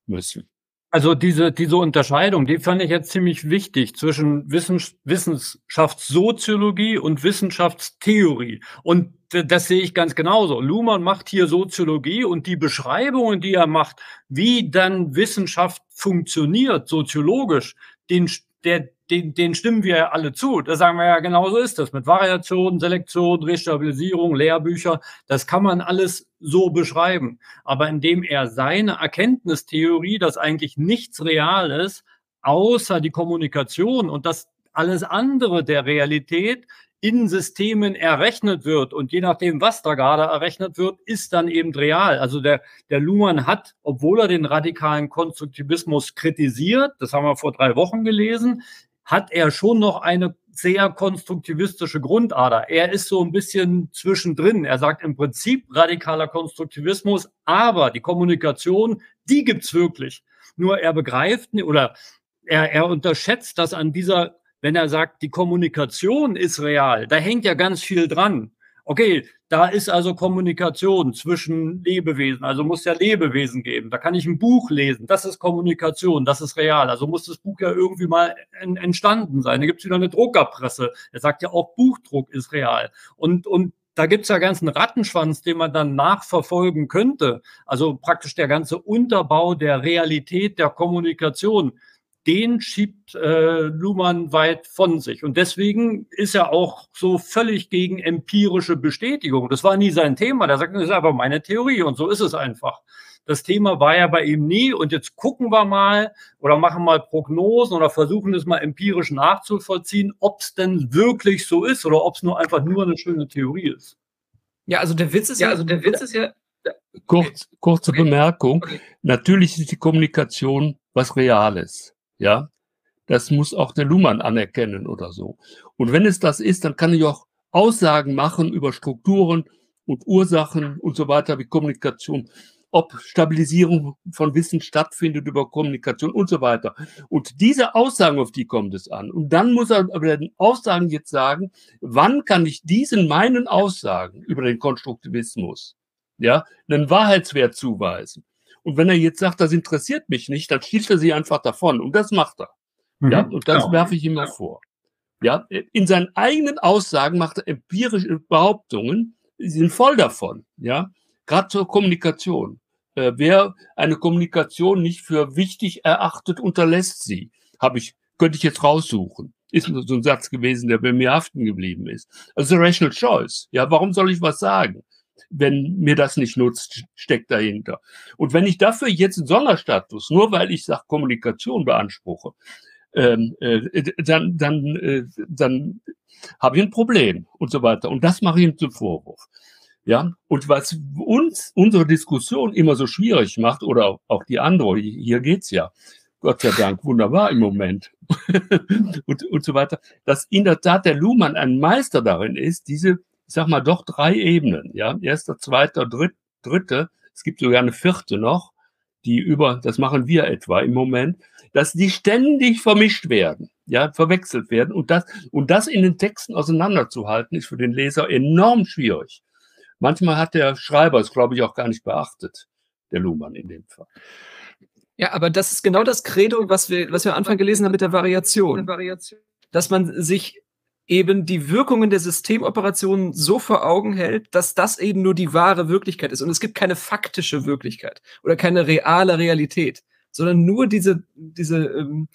müssen. Also diese, diese Unterscheidung, die fand ich jetzt ziemlich wichtig zwischen Wissens Wissenschaftssoziologie und Wissenschaftstheorie. Und das sehe ich ganz genauso. Luhmann macht hier Soziologie und die Beschreibungen, die er macht, wie dann Wissenschaft funktioniert, soziologisch, den, der, den, den stimmen wir alle zu. Da sagen wir ja, genau so ist das. Mit Variation, Selektion, Restabilisierung, Lehrbücher, das kann man alles so beschreiben. Aber indem er seine Erkenntnistheorie, dass eigentlich nichts real ist, außer die Kommunikation und das alles andere der Realität in Systemen errechnet wird und je nachdem, was da gerade errechnet wird, ist dann eben real. Also der, der Luhmann hat, obwohl er den radikalen Konstruktivismus kritisiert, das haben wir vor drei Wochen gelesen, hat er schon noch eine sehr konstruktivistische Grundader. Er ist so ein bisschen zwischendrin. Er sagt im Prinzip radikaler Konstruktivismus, aber die Kommunikation, die gibt's wirklich. Nur er begreift oder er, er unterschätzt, dass an dieser wenn er sagt, die Kommunikation ist real, da hängt ja ganz viel dran. Okay, da ist also Kommunikation zwischen Lebewesen, also muss ja Lebewesen geben. Da kann ich ein Buch lesen, das ist Kommunikation, das ist real. Also muss das Buch ja irgendwie mal entstanden sein. Da gibt es wieder eine Druckerpresse. Er sagt ja auch, Buchdruck ist real. Und, und da gibt's ja ganz einen Rattenschwanz, den man dann nachverfolgen könnte. Also praktisch der ganze Unterbau der Realität der Kommunikation den schiebt äh, Luhmann weit von sich. Und deswegen ist er auch so völlig gegen empirische Bestätigung. Das war nie sein Thema. Der sagt, das ist einfach meine Theorie und so ist es einfach. Das Thema war ja bei ihm nie. Und jetzt gucken wir mal oder machen mal Prognosen oder versuchen es mal empirisch nachzuvollziehen, ob es denn wirklich so ist oder ob es nur einfach nur eine schöne Theorie ist. Ja, also der Witz ist ja, also der Witz ist ja. Kurz, kurze okay. Bemerkung. Okay. Natürlich ist die Kommunikation was Reales. Ja, das muss auch der Luhmann anerkennen oder so. Und wenn es das ist, dann kann ich auch Aussagen machen über Strukturen und Ursachen und so weiter, wie Kommunikation, ob Stabilisierung von Wissen stattfindet über Kommunikation und so weiter. Und diese Aussagen, auf die kommt es an. Und dann muss er aber den Aussagen jetzt sagen, wann kann ich diesen meinen Aussagen über den Konstruktivismus, ja, einen Wahrheitswert zuweisen? Und wenn er jetzt sagt, das interessiert mich nicht, dann schießt er sie einfach davon. Und das macht er. Mhm. Ja, und das ja. werfe ich ihm mal vor. Ja, in seinen eigenen Aussagen macht er empirische Behauptungen, die sind voll davon. Ja, gerade zur Kommunikation. Äh, wer eine Kommunikation nicht für wichtig erachtet, unterlässt sie. Habe ich, könnte ich jetzt raussuchen. Ist so ein Satz gewesen, der bei mir haften geblieben ist. Also rational choice. Ja, warum soll ich was sagen? Wenn mir das nicht nutzt, steckt dahinter. Und wenn ich dafür jetzt einen Sonderstatus, nur weil ich sage Kommunikation beanspruche, ähm, äh, dann, dann, äh, dann habe ich ein Problem und so weiter. Und das mache ich ihm zum Vorwurf. Ja, und was uns unsere Diskussion immer so schwierig macht, oder auch die andere, hier geht's ja, Gott sei Dank, wunderbar im Moment und, und so weiter, dass in der Tat der Luhmann ein Meister darin ist, diese ich sag mal, doch drei Ebenen. Ja, erster, zweiter, dritt, dritte. Es gibt sogar eine vierte noch, die über, das machen wir etwa im Moment, dass die ständig vermischt werden, ja, verwechselt werden und das, und das in den Texten auseinanderzuhalten, ist für den Leser enorm schwierig. Manchmal hat der Schreiber es, glaube ich, auch gar nicht beachtet, der Luhmann in dem Fall. Ja, aber das ist genau das Credo, was wir, was wir am Anfang gelesen haben mit der Variation. Dass man sich eben die Wirkungen der Systemoperationen so vor Augen hält, dass das eben nur die wahre Wirklichkeit ist. Und es gibt keine faktische Wirklichkeit oder keine reale Realität, sondern nur diese, diese, ähm,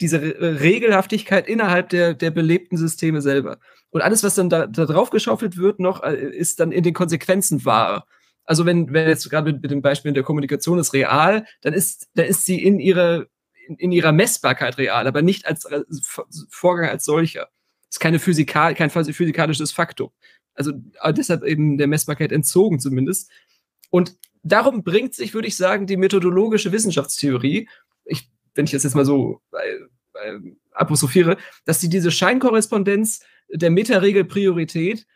diese Regelhaftigkeit innerhalb der, der belebten Systeme selber. Und alles, was dann da, da drauf geschaufelt wird, noch, äh, ist dann in den Konsequenzen wahr. Also wenn, wenn jetzt gerade mit, mit dem Beispiel der Kommunikation ist real, dann ist, dann ist sie in ihrer, in, in ihrer Messbarkeit real, aber nicht als, als Vorgang als solcher ist keine Physikal, kein physikalisches Faktum. Also deshalb eben der Messbarkeit entzogen zumindest. Und darum bringt sich, würde ich sagen, die methodologische Wissenschaftstheorie. Ich wenn ich das jetzt mal so äh, äh, apostrophiere, dass sie diese Scheinkorrespondenz der Metaregel Priorität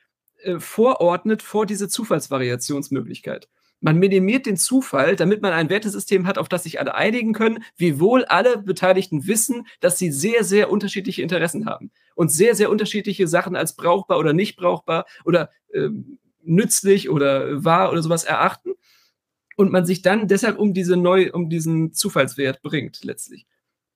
äh, vorordnet vor diese Zufallsvariationsmöglichkeit. Man minimiert den Zufall, damit man ein Wertesystem hat, auf das sich alle einigen können, wiewohl alle Beteiligten wissen, dass sie sehr, sehr unterschiedliche Interessen haben und sehr, sehr unterschiedliche Sachen als brauchbar oder nicht brauchbar oder äh, nützlich oder wahr oder sowas erachten und man sich dann deshalb um diese neu, um diesen Zufallswert bringt letztlich.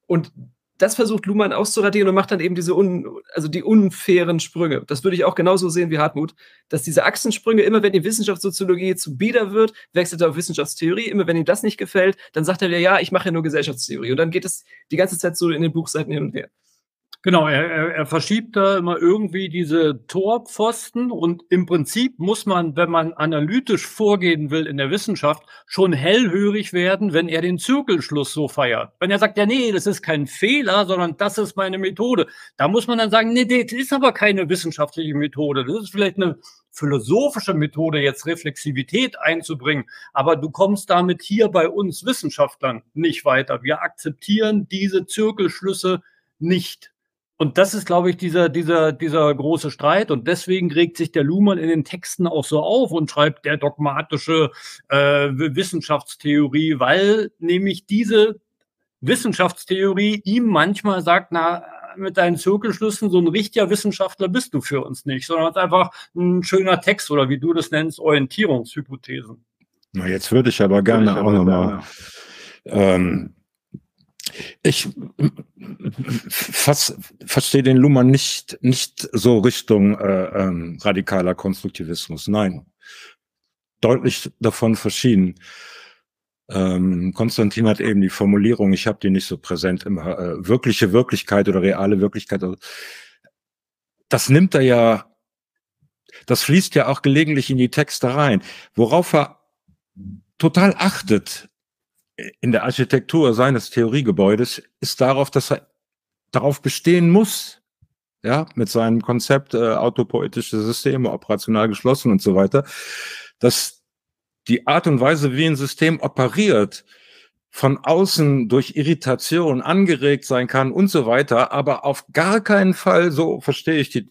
Und das versucht Luhmann auszuradieren und macht dann eben diese un, also die unfairen Sprünge. Das würde ich auch genauso sehen wie Hartmut, dass diese Achsensprünge, immer wenn die Wissenschaftssoziologie zu bieder wird, wechselt er auf Wissenschaftstheorie. Immer wenn ihm das nicht gefällt, dann sagt er, ja, ich mache ja nur Gesellschaftstheorie. Und dann geht es die ganze Zeit so in den Buchseiten hin und her. Genau, er, er, er verschiebt da immer irgendwie diese Torpfosten und im Prinzip muss man, wenn man analytisch vorgehen will in der Wissenschaft, schon hellhörig werden, wenn er den Zirkelschluss so feiert. Wenn er sagt, ja, nee, das ist kein Fehler, sondern das ist meine Methode. Da muss man dann sagen, nee, das ist aber keine wissenschaftliche Methode. Das ist vielleicht eine philosophische Methode, jetzt Reflexivität einzubringen. Aber du kommst damit hier bei uns Wissenschaftlern nicht weiter. Wir akzeptieren diese Zirkelschlüsse nicht. Und das ist, glaube ich, dieser, dieser, dieser große Streit. Und deswegen regt sich der Luhmann in den Texten auch so auf und schreibt der dogmatische äh, Wissenschaftstheorie, weil nämlich diese Wissenschaftstheorie ihm manchmal sagt, na, mit deinen Zirkelschlüssen, so ein richtiger Wissenschaftler bist du für uns nicht, sondern einfach ein schöner Text oder wie du das nennst, Orientierungshypothesen. Na, jetzt würde ich aber gerne ich auch nochmal ähm, ich verstehe den Luhmann nicht, nicht so Richtung äh, ähm, radikaler Konstruktivismus. Nein, deutlich davon verschieden. Ähm, Konstantin hat eben die Formulierung, ich habe die nicht so präsent immer, äh, wirkliche Wirklichkeit oder reale Wirklichkeit. Also, das nimmt er ja, das fließt ja auch gelegentlich in die Texte rein. Worauf er total achtet, in der Architektur seines Theoriegebäudes ist darauf, dass er darauf bestehen muss, ja, mit seinem Konzept äh, autopoetische Systeme, operational geschlossen und so weiter, dass die Art und Weise, wie ein System operiert, von außen durch Irritation angeregt sein kann und so weiter, aber auf gar keinen Fall, so verstehe ich die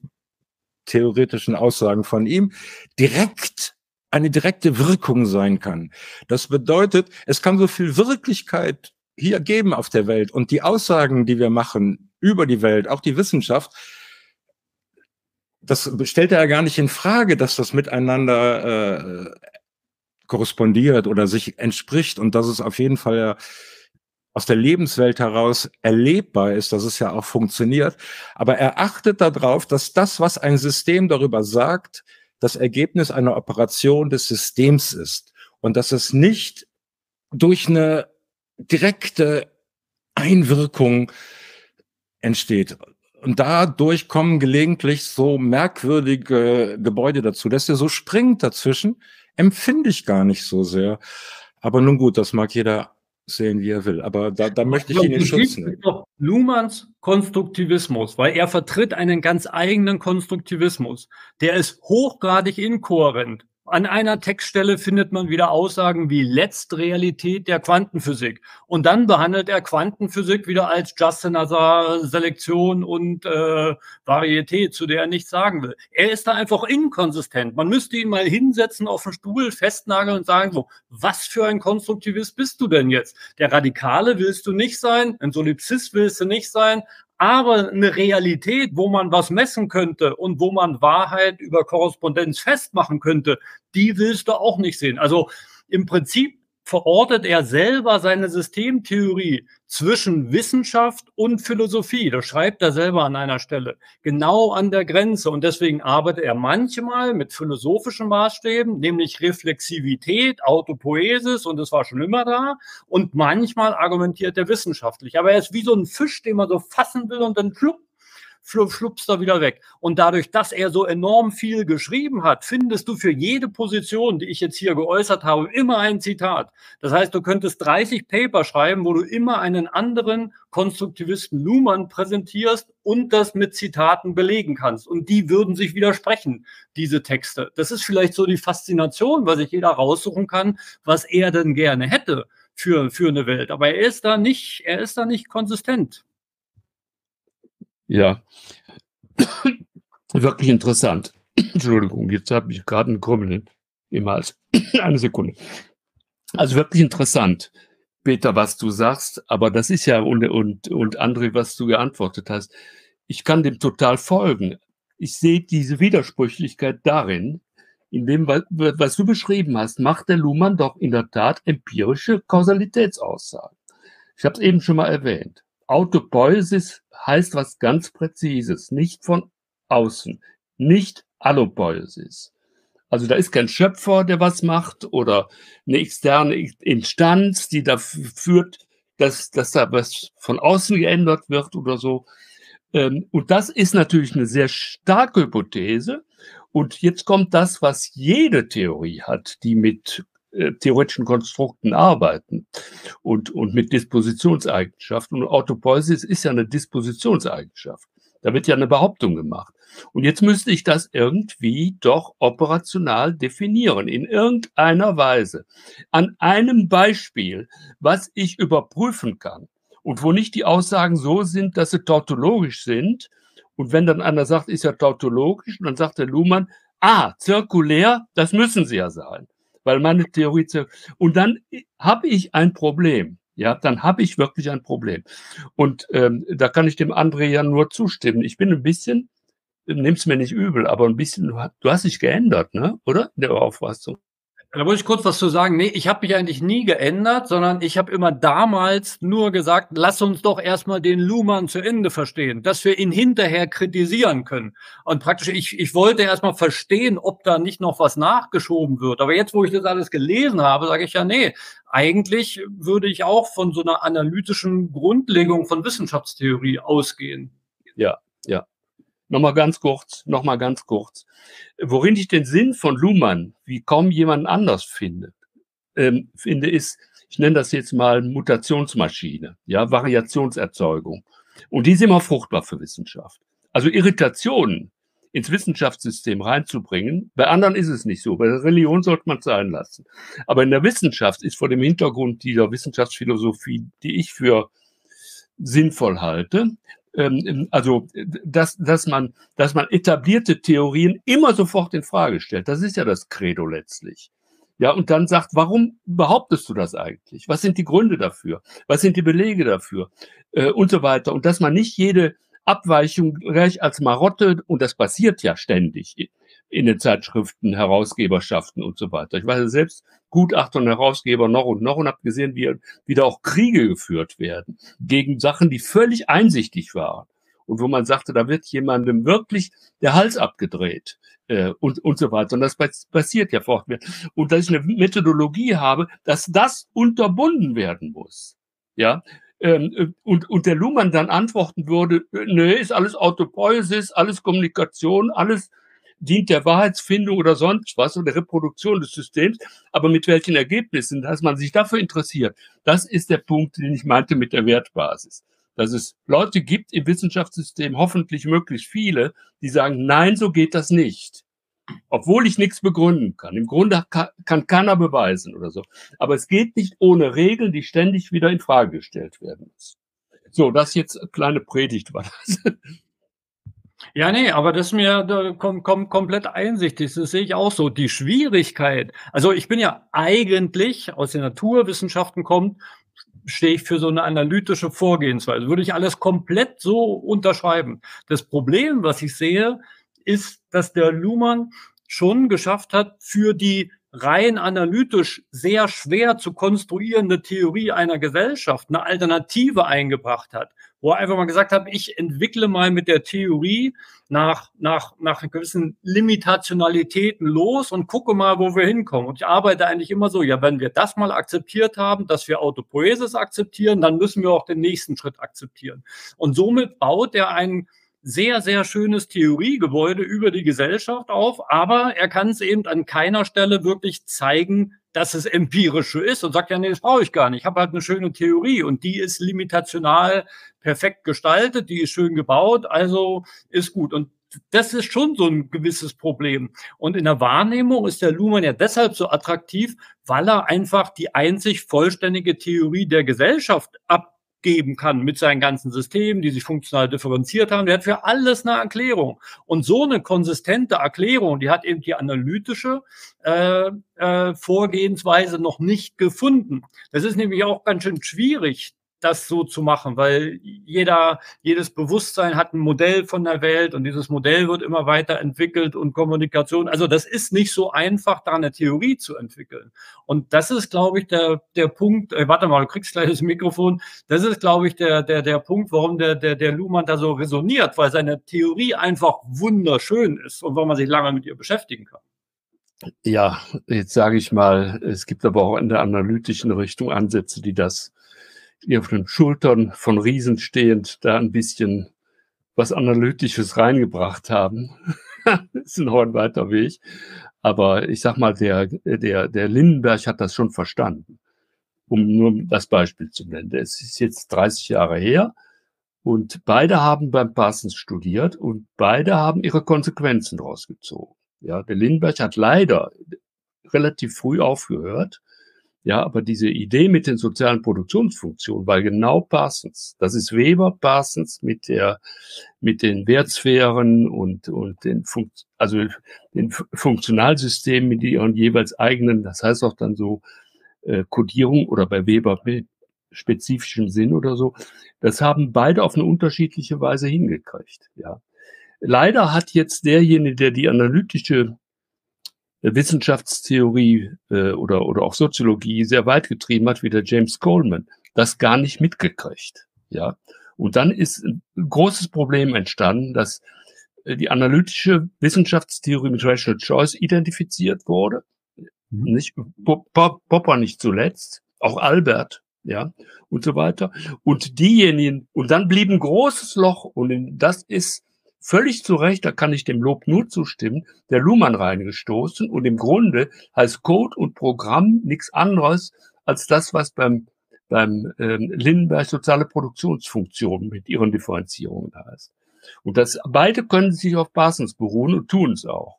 theoretischen Aussagen von ihm, direkt eine direkte Wirkung sein kann. Das bedeutet, es kann so viel Wirklichkeit hier geben auf der Welt und die Aussagen, die wir machen über die Welt, auch die Wissenschaft, das stellt er ja gar nicht in Frage, dass das miteinander äh, korrespondiert oder sich entspricht und dass es auf jeden Fall ja aus der Lebenswelt heraus erlebbar ist, dass es ja auch funktioniert. Aber er achtet darauf, dass das, was ein System darüber sagt, das Ergebnis einer Operation des Systems ist und dass es nicht durch eine direkte Einwirkung entsteht. Und dadurch kommen gelegentlich so merkwürdige Gebäude dazu, dass er so springt dazwischen, empfinde ich gar nicht so sehr. Aber nun gut, das mag jeder sehen, wie er will. Aber da, da möchte ich ihn in Schutz nehmen. Luhmanns Konstruktivismus, weil er vertritt einen ganz eigenen Konstruktivismus. Der ist hochgradig inkohärent. An einer Textstelle findet man wieder Aussagen wie Letztrealität der Quantenphysik. Und dann behandelt er Quantenphysik wieder als Just-Another Selektion und äh, Varietät, zu der er nichts sagen will. Er ist da einfach inkonsistent. Man müsste ihn mal hinsetzen auf den Stuhl, festnageln und sagen, so, was für ein Konstruktivist bist du denn jetzt? Der Radikale willst du nicht sein, ein Solipsist willst du nicht sein, aber eine Realität, wo man was messen könnte und wo man Wahrheit über Korrespondenz festmachen könnte, die willst du auch nicht sehen. Also im Prinzip verortet er selber seine Systemtheorie zwischen Wissenschaft und Philosophie. Das schreibt er selber an einer Stelle. Genau an der Grenze. Und deswegen arbeitet er manchmal mit philosophischen Maßstäben, nämlich Reflexivität, Autopoesis, und das war schon immer da. Und manchmal argumentiert er wissenschaftlich. Aber er ist wie so ein Fisch, den man so fassen will und dann schlupp, schluppst da wieder weg. Und dadurch, dass er so enorm viel geschrieben hat, findest du für jede Position, die ich jetzt hier geäußert habe, immer ein Zitat. Das heißt, du könntest 30 Paper schreiben, wo du immer einen anderen Konstruktivisten Luhmann präsentierst und das mit Zitaten belegen kannst. Und die würden sich widersprechen, diese Texte. Das ist vielleicht so die Faszination, weil sich jeder raussuchen kann, was er denn gerne hätte für, für eine Welt. Aber er ist da nicht, er ist da nicht konsistent. Ja, wirklich interessant. Entschuldigung, jetzt habe ich gerade einen Krümmel im Hals. Eine Sekunde. Also wirklich interessant, Peter, was du sagst, aber das ist ja und, und, und André, was du geantwortet hast. Ich kann dem total folgen. Ich sehe diese Widersprüchlichkeit darin, in dem, was du beschrieben hast, macht der Luhmann doch in der Tat empirische Kausalitätsaussagen. Ich habe es eben schon mal erwähnt. Autopoiesis heißt was ganz Präzises, nicht von außen, nicht Allopoiesis. Also da ist kein Schöpfer, der was macht oder eine externe Instanz, die dafür führt, dass, dass da was von außen geändert wird oder so. Ähm, und das ist natürlich eine sehr starke Hypothese. Und jetzt kommt das, was jede Theorie hat, die mit theoretischen Konstrukten arbeiten und, und mit Dispositionseigenschaften. Und Autopoiesis ist ja eine Dispositionseigenschaft. Da wird ja eine Behauptung gemacht. Und jetzt müsste ich das irgendwie doch operational definieren, in irgendeiner Weise. An einem Beispiel, was ich überprüfen kann und wo nicht die Aussagen so sind, dass sie tautologisch sind. Und wenn dann einer sagt, ist ja tautologisch, dann sagt der Luhmann, ah, zirkulär, das müssen sie ja sein, weil meine Theorie und dann habe ich ein Problem. Ja, dann habe ich wirklich ein Problem. Und ähm, da kann ich dem André ja nur zustimmen. Ich bin ein bisschen nimm's mir nicht übel, aber ein bisschen, du hast dich geändert, ne? Oder? In der Auffassung. Da muss ich kurz was zu sagen. Nee, ich habe mich eigentlich nie geändert, sondern ich habe immer damals nur gesagt, lass uns doch erstmal den Luhmann zu Ende verstehen, dass wir ihn hinterher kritisieren können. Und praktisch, ich, ich wollte erstmal verstehen, ob da nicht noch was nachgeschoben wird. Aber jetzt, wo ich das alles gelesen habe, sage ich ja, nee, eigentlich würde ich auch von so einer analytischen Grundlegung von Wissenschaftstheorie ausgehen. Ja, ja. Nochmal ganz kurz, nochmal ganz kurz. Worin ich den Sinn von Luhmann wie kaum jemand anders finde, ähm, finde ist, ich nenne das jetzt mal Mutationsmaschine, ja, Variationserzeugung. Und die ist immer fruchtbar für Wissenschaft. Also Irritationen ins Wissenschaftssystem reinzubringen. Bei anderen ist es nicht so. Bei der Religion sollte man es sein lassen. Aber in der Wissenschaft ist vor dem Hintergrund dieser Wissenschaftsphilosophie, die ich für sinnvoll halte, ähm, also dass, dass, man, dass man etablierte Theorien immer sofort in Frage stellt. Das ist ja das Credo letztlich. Ja, und dann sagt, warum behauptest du das eigentlich? Was sind die Gründe dafür? Was sind die Belege dafür? Äh, und so weiter. Und dass man nicht jede Abweichung gleich als Marotte, und das passiert ja ständig in den Zeitschriften, Herausgeberschaften und so weiter. Ich war selbst Gutachter und Herausgeber noch und noch und habe gesehen, wie wieder auch Kriege geführt werden gegen Sachen, die völlig einsichtig waren. Und wo man sagte, da wird jemandem wirklich der Hals abgedreht äh, und, und so weiter. Und das passiert ja fortwährend. Und dass ich eine Methodologie habe, dass das unterbunden werden muss. Ja, ähm, und, und der Luhmann dann antworten würde, nö, ist alles Autopoiesis, alles Kommunikation, alles dient der Wahrheitsfindung oder sonst was oder Reproduktion des Systems, aber mit welchen Ergebnissen, dass man sich dafür interessiert, das ist der Punkt, den ich meinte mit der Wertbasis. Dass es Leute gibt im Wissenschaftssystem, hoffentlich möglichst viele, die sagen, nein, so geht das nicht. Obwohl ich nichts begründen kann. Im Grunde kann, keiner beweisen oder so. Aber es geht nicht ohne Regeln, die ständig wieder in Frage gestellt werden müssen. So, das jetzt kleine Predigt war das. Ja, nee, aber das ist mir da kom kom komplett einsichtig. Das sehe ich auch so. Die Schwierigkeit, also ich bin ja eigentlich aus den Naturwissenschaften kommt, stehe ich für so eine analytische Vorgehensweise. Würde ich alles komplett so unterschreiben. Das Problem, was ich sehe, ist, dass der Luhmann schon geschafft hat, für die rein analytisch sehr schwer zu konstruierende Theorie einer Gesellschaft eine Alternative eingebracht hat, wo er einfach mal gesagt hat, ich entwickle mal mit der Theorie nach, nach, nach gewissen Limitationalitäten los und gucke mal, wo wir hinkommen. Und ich arbeite eigentlich immer so, ja, wenn wir das mal akzeptiert haben, dass wir Autopoiesis akzeptieren, dann müssen wir auch den nächsten Schritt akzeptieren. Und somit baut er einen sehr, sehr schönes Theoriegebäude über die Gesellschaft auf, aber er kann es eben an keiner Stelle wirklich zeigen, dass es empirisch ist und sagt, ja, nee, das brauche ich gar nicht. Ich habe halt eine schöne Theorie und die ist limitational perfekt gestaltet, die ist schön gebaut, also ist gut. Und das ist schon so ein gewisses Problem. Und in der Wahrnehmung ist der Luhmann ja deshalb so attraktiv, weil er einfach die einzig vollständige Theorie der Gesellschaft abgeben kann mit seinen ganzen Systemen, die sich funktional differenziert haben. Der hat für alles eine Erklärung. Und so eine konsistente Erklärung, die hat eben die analytische äh, äh, Vorgehensweise noch nicht gefunden. Das ist nämlich auch ganz schön schwierig, das so zu machen, weil jeder, jedes Bewusstsein hat ein Modell von der Welt und dieses Modell wird immer weiter entwickelt und Kommunikation. Also das ist nicht so einfach, da eine Theorie zu entwickeln. Und das ist, glaube ich, der, der Punkt, äh, warte mal, du kriegst gleich das Mikrofon. Das ist, glaube ich, der, der, der Punkt, warum der, der, der Luhmann da so resoniert, weil seine Theorie einfach wunderschön ist und warum man sich lange mit ihr beschäftigen kann. Ja, jetzt sage ich mal, es gibt aber auch in der analytischen Richtung Ansätze, die das die auf den Schultern von Riesen stehend da ein bisschen was Analytisches reingebracht haben. das ist noch ein weiter Weg. Aber ich sag mal, der, der, der Lindenberg hat das schon verstanden. Um nur das Beispiel zu nennen. Es ist jetzt 30 Jahre her und beide haben beim Parsons studiert und beide haben ihre Konsequenzen rausgezogen. Ja, der Lindenberg hat leider relativ früh aufgehört ja, aber diese Idee mit den sozialen Produktionsfunktionen war genau Parsons. Das ist Weber Parsons mit der, mit den Wertsphären und, und den, Fun also den Funktionalsystemen mit ihren jeweils eigenen, das heißt auch dann so, äh, Codierung oder bei Weber mit spezifischem Sinn oder so. Das haben beide auf eine unterschiedliche Weise hingekriegt, ja. Leider hat jetzt derjenige, der die analytische Wissenschaftstheorie äh, oder, oder auch Soziologie sehr weit getrieben hat, wie der James Coleman, das gar nicht mitgekriegt. Ja. Und dann ist ein großes Problem entstanden, dass äh, die analytische Wissenschaftstheorie mit Rational Choice identifiziert wurde. Mhm. Nicht, Popper nicht zuletzt, auch Albert, ja, und so weiter. Und diejenigen, und dann blieb ein großes Loch, und das ist völlig zu Recht, da kann ich dem Lob nur zustimmen, der Luhmann reingestoßen und im Grunde heißt Code und Programm nichts anderes als das, was beim, beim ähm, Lindenberg soziale Produktionsfunktionen mit ihren Differenzierungen heißt. Und das, beide können sich auf Parsons beruhen und tun es auch.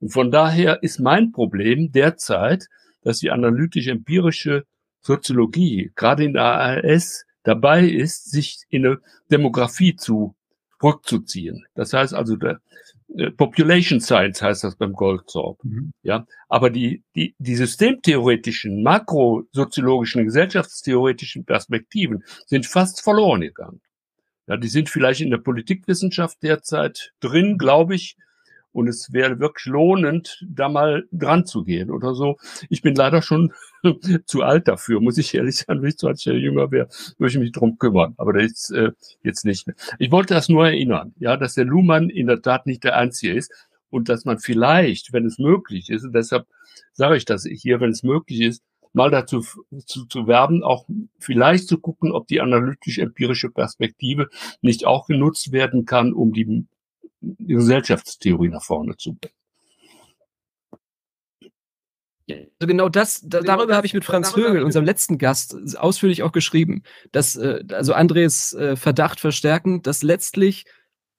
Und von daher ist mein Problem derzeit, dass die analytisch-empirische Soziologie gerade in der ARS dabei ist, sich in eine Demografie zu rückzuziehen. Das heißt also, der, äh, Population Science heißt das beim Goldthorpe. Mhm. Ja, aber die, die, die systemtheoretischen, makrosoziologischen, gesellschaftstheoretischen Perspektiven sind fast verloren gegangen. Ja, die sind vielleicht in der Politikwissenschaft derzeit drin, glaube ich, und es wäre wirklich lohnend, da mal dran zu gehen oder so. Ich bin leider schon zu alt dafür, muss ich ehrlich sagen. Wenn ich 20 Jahre jünger wäre, würde ich mich drum kümmern. Aber das ist äh, jetzt nicht mehr. Ich wollte das nur erinnern, ja, dass der Luhmann in der Tat nicht der Einzige ist und dass man vielleicht, wenn es möglich ist, und deshalb sage ich das hier, wenn es möglich ist, mal dazu zu, zu werben, auch vielleicht zu gucken, ob die analytisch-empirische Perspektive nicht auch genutzt werden kann, um die die Gesellschaftstheorie nach vorne zu bringen. Also genau das, da, genau darüber habe ich mit Franz Högel, unserem letzten Gast, ausführlich auch geschrieben, dass äh, also Andres äh, Verdacht verstärken, dass letztlich,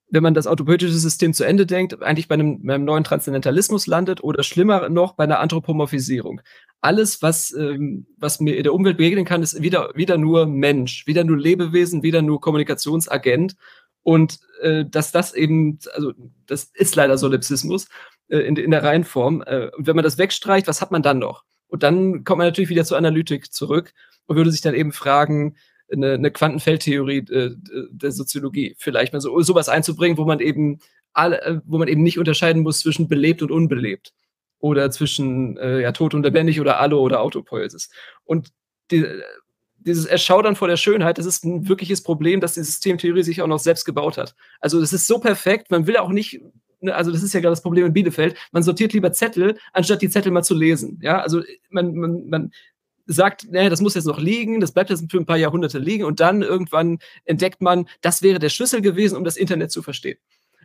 wenn man das autopoetische System zu Ende denkt, eigentlich bei einem, bei einem neuen Transzendentalismus landet oder schlimmer noch bei einer Anthropomorphisierung. Alles, was, ähm, was mir in der Umwelt begegnen kann, ist wieder, wieder nur Mensch, wieder nur Lebewesen, wieder nur Kommunikationsagent. Und äh, dass das eben, also das ist leider Solipsismus äh, in, in der Reihenform. Äh, und wenn man das wegstreicht, was hat man dann noch? Und dann kommt man natürlich wieder zur Analytik zurück und würde sich dann eben fragen, eine, eine Quantenfeldtheorie äh, der Soziologie vielleicht mal so sowas einzubringen, wo man eben alle, äh, wo man eben nicht unterscheiden muss zwischen belebt und unbelebt oder zwischen äh, ja, tot und lebendig oder Allo oder Autopoiesis. Und die, dieses Erschaudern vor der Schönheit, das ist ein wirkliches Problem, dass die Systemtheorie sich auch noch selbst gebaut hat. Also das ist so perfekt, man will auch nicht, also das ist ja gerade das Problem in Bielefeld, man sortiert lieber Zettel, anstatt die Zettel mal zu lesen. Ja, also man, man, man sagt, nee, das muss jetzt noch liegen, das bleibt jetzt für ein paar Jahrhunderte liegen und dann irgendwann entdeckt man, das wäre der Schlüssel gewesen, um das Internet zu verstehen.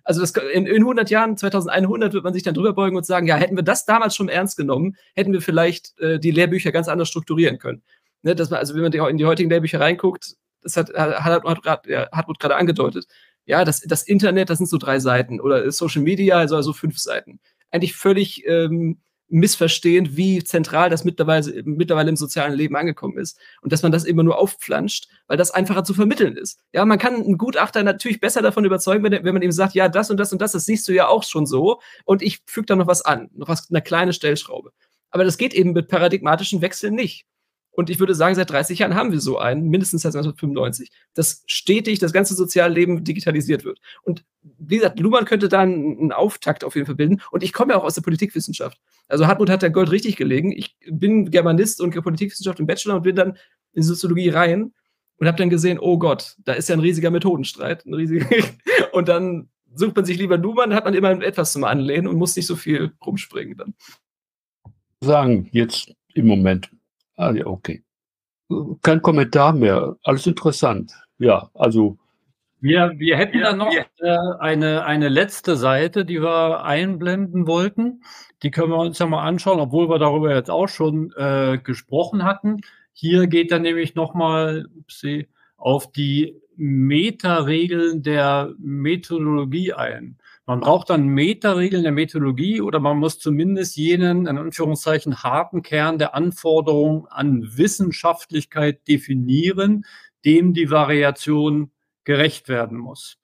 Also das, in, in 100 Jahren, 2100, wird man sich dann drüber beugen und sagen, ja, hätten wir das damals schon ernst genommen, hätten wir vielleicht äh, die Lehrbücher ganz anders strukturieren können ne, dass man, also wenn man in die heutigen Lehrbücher reinguckt, das hat, hat, hat, hat Hartmut gerade angedeutet, Ja, das, das Internet, das sind so drei Seiten oder Social Media, also, also fünf Seiten. Eigentlich völlig ähm, missverstehend, wie zentral das mittlerweile, mittlerweile im sozialen Leben angekommen ist. Und dass man das immer nur aufpflanscht, weil das einfacher zu vermitteln ist. Ja, man kann einen Gutachter natürlich besser davon überzeugen, wenn, wenn man ihm sagt, ja, das und das und das, das siehst du ja auch schon so. Und ich füge da noch was an, noch was, eine kleine Stellschraube. Aber das geht eben mit paradigmatischen Wechseln nicht. Und ich würde sagen, seit 30 Jahren haben wir so einen, mindestens seit 1995, dass stetig das ganze Sozialleben digitalisiert wird. Und wie gesagt, Luhmann könnte da einen Auftakt auf jeden Fall bilden. Und ich komme ja auch aus der Politikwissenschaft. Also Hartmut hat da Gold richtig gelegen. Ich bin Germanist und Politikwissenschaft im Bachelor und bin dann in Soziologie rein und habe dann gesehen, oh Gott, da ist ja ein riesiger Methodenstreit. Ein riesiger und dann sucht man sich lieber Luhmann, hat man immer etwas zum Anlehnen und muss nicht so viel rumspringen dann. Sagen, jetzt im Moment Ah, ja, okay. Kein Kommentar mehr. Alles interessant. Ja, also. Wir, wir hätten ja, dann noch äh, eine, eine letzte Seite, die wir einblenden wollten. Die können wir uns ja mal anschauen, obwohl wir darüber jetzt auch schon äh, gesprochen hatten. Hier geht dann nämlich nochmal auf die Meta-Regeln der Methodologie ein. Man braucht dann Metaregeln der Methodologie oder man muss zumindest jenen, in Anführungszeichen, harten Kern der Anforderungen an Wissenschaftlichkeit definieren, dem die Variation gerecht werden muss.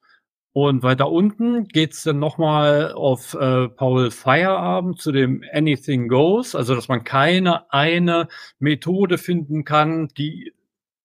Und weiter unten geht's dann nochmal auf äh, Paul Feierabend zu dem Anything Goes, also dass man keine eine Methode finden kann, die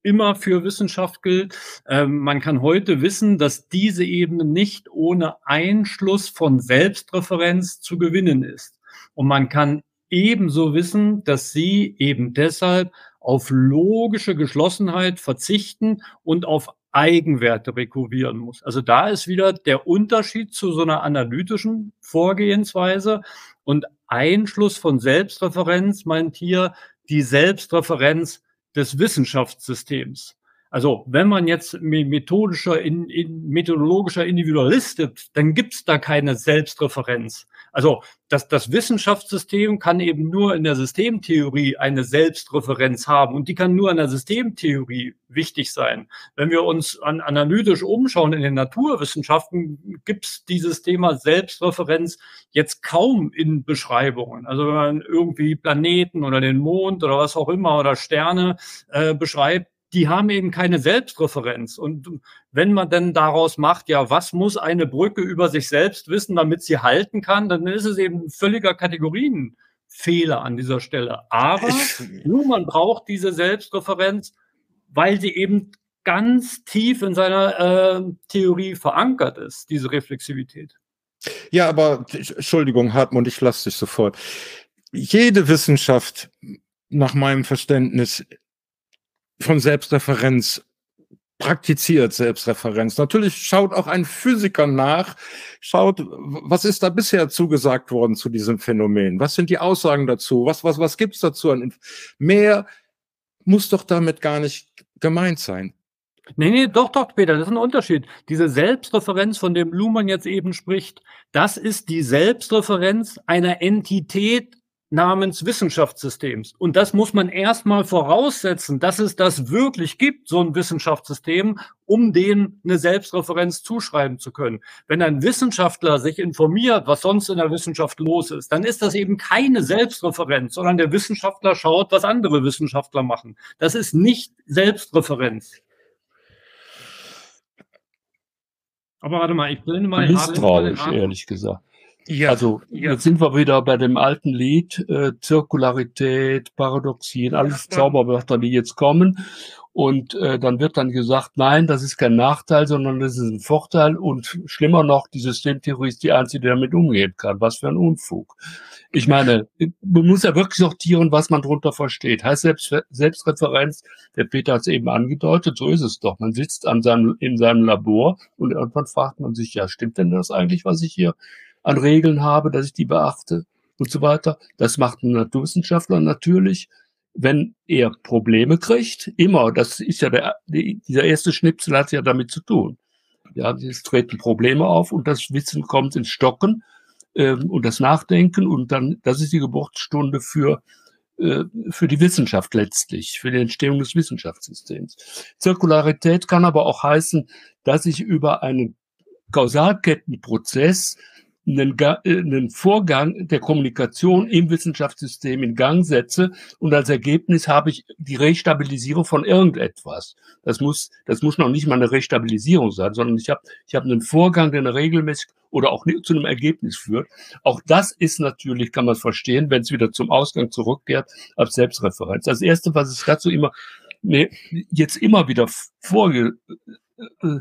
immer für Wissenschaft gilt. Ähm, man kann heute wissen, dass diese Ebene nicht ohne Einschluss von Selbstreferenz zu gewinnen ist. Und man kann ebenso wissen, dass sie eben deshalb auf logische Geschlossenheit verzichten und auf Eigenwerte rekurrieren muss. Also da ist wieder der Unterschied zu so einer analytischen Vorgehensweise und Einschluss von Selbstreferenz meint hier die Selbstreferenz des Wissenschaftssystems. Also wenn man jetzt methodischer, in, in, methodologischer Individualist ist, dann gibt's da keine Selbstreferenz. Also das, das Wissenschaftssystem kann eben nur in der Systemtheorie eine Selbstreferenz haben und die kann nur in der Systemtheorie wichtig sein. Wenn wir uns an, analytisch umschauen in den Naturwissenschaften, gibt's dieses Thema Selbstreferenz jetzt kaum in Beschreibungen. Also wenn man irgendwie Planeten oder den Mond oder was auch immer oder Sterne äh, beschreibt, die haben eben keine Selbstreferenz. Und wenn man dann daraus macht, ja, was muss eine Brücke über sich selbst wissen, damit sie halten kann, dann ist es eben völliger Kategorienfehler an dieser Stelle. Aber man braucht diese Selbstreferenz, weil sie eben ganz tief in seiner äh, Theorie verankert ist, diese Reflexivität. Ja, aber Entschuldigung, Hartmut, ich lasse dich sofort. Jede Wissenschaft, nach meinem Verständnis, von Selbstreferenz praktiziert Selbstreferenz. Natürlich schaut auch ein Physiker nach, schaut, was ist da bisher zugesagt worden zu diesem Phänomen? Was sind die Aussagen dazu? Was, was, was gibt's dazu Mehr muss doch damit gar nicht gemeint sein. Nee, nee, doch, doch, Peter, das ist ein Unterschied. Diese Selbstreferenz, von dem Luhmann jetzt eben spricht, das ist die Selbstreferenz einer Entität namens Wissenschaftssystems. Und das muss man erstmal voraussetzen, dass es das wirklich gibt, so ein Wissenschaftssystem, um dem eine Selbstreferenz zuschreiben zu können. Wenn ein Wissenschaftler sich informiert, was sonst in der Wissenschaft los ist, dann ist das eben keine Selbstreferenz, sondern der Wissenschaftler schaut, was andere Wissenschaftler machen. Das ist nicht Selbstreferenz. Aber warte mal, ich blende mal Misstrauisch, ehrlich gesagt. Ja, also ja. jetzt sind wir wieder bei dem alten Lied, äh, Zirkularität, Paradoxien, alles ja. Zauberwörter, die jetzt kommen. Und äh, dann wird dann gesagt, nein, das ist kein Nachteil, sondern das ist ein Vorteil. Und schlimmer noch, die Systemtheorie ist die einzige, die damit umgehen kann. Was für ein Unfug. Ich meine, man muss ja wirklich sortieren, was man darunter versteht. Heißt Selbst, Selbstreferenz, der Peter hat es eben angedeutet, so ist es doch. Man sitzt an seinem, in seinem Labor und irgendwann fragt man sich, ja, stimmt denn das eigentlich, was ich hier an Regeln habe, dass ich die beachte und so weiter. Das macht ein Naturwissenschaftler natürlich, wenn er Probleme kriegt. Immer, das ist ja der, dieser erste Schnipsel hat ja damit zu tun. Ja, es treten Probleme auf und das Wissen kommt ins Stocken ähm, und das Nachdenken und dann, das ist die Geburtsstunde für äh, für die Wissenschaft letztlich, für die Entstehung des Wissenschaftssystems. Zirkularität kann aber auch heißen, dass ich über einen Kausalkettenprozess einen, äh, einen Vorgang der Kommunikation im Wissenschaftssystem in Gang setze und als Ergebnis habe ich die Restabilisierung von irgendetwas. Das muss, das muss noch nicht mal eine Restabilisierung sein, sondern ich habe, ich habe einen Vorgang, der regelmäßig oder auch zu einem Ergebnis führt. Auch das ist natürlich, kann man verstehen, wenn es wieder zum Ausgang zurückkehrt, als Selbstreferenz. Das erste, was ich dazu immer, mir jetzt immer wieder vorge, äh, äh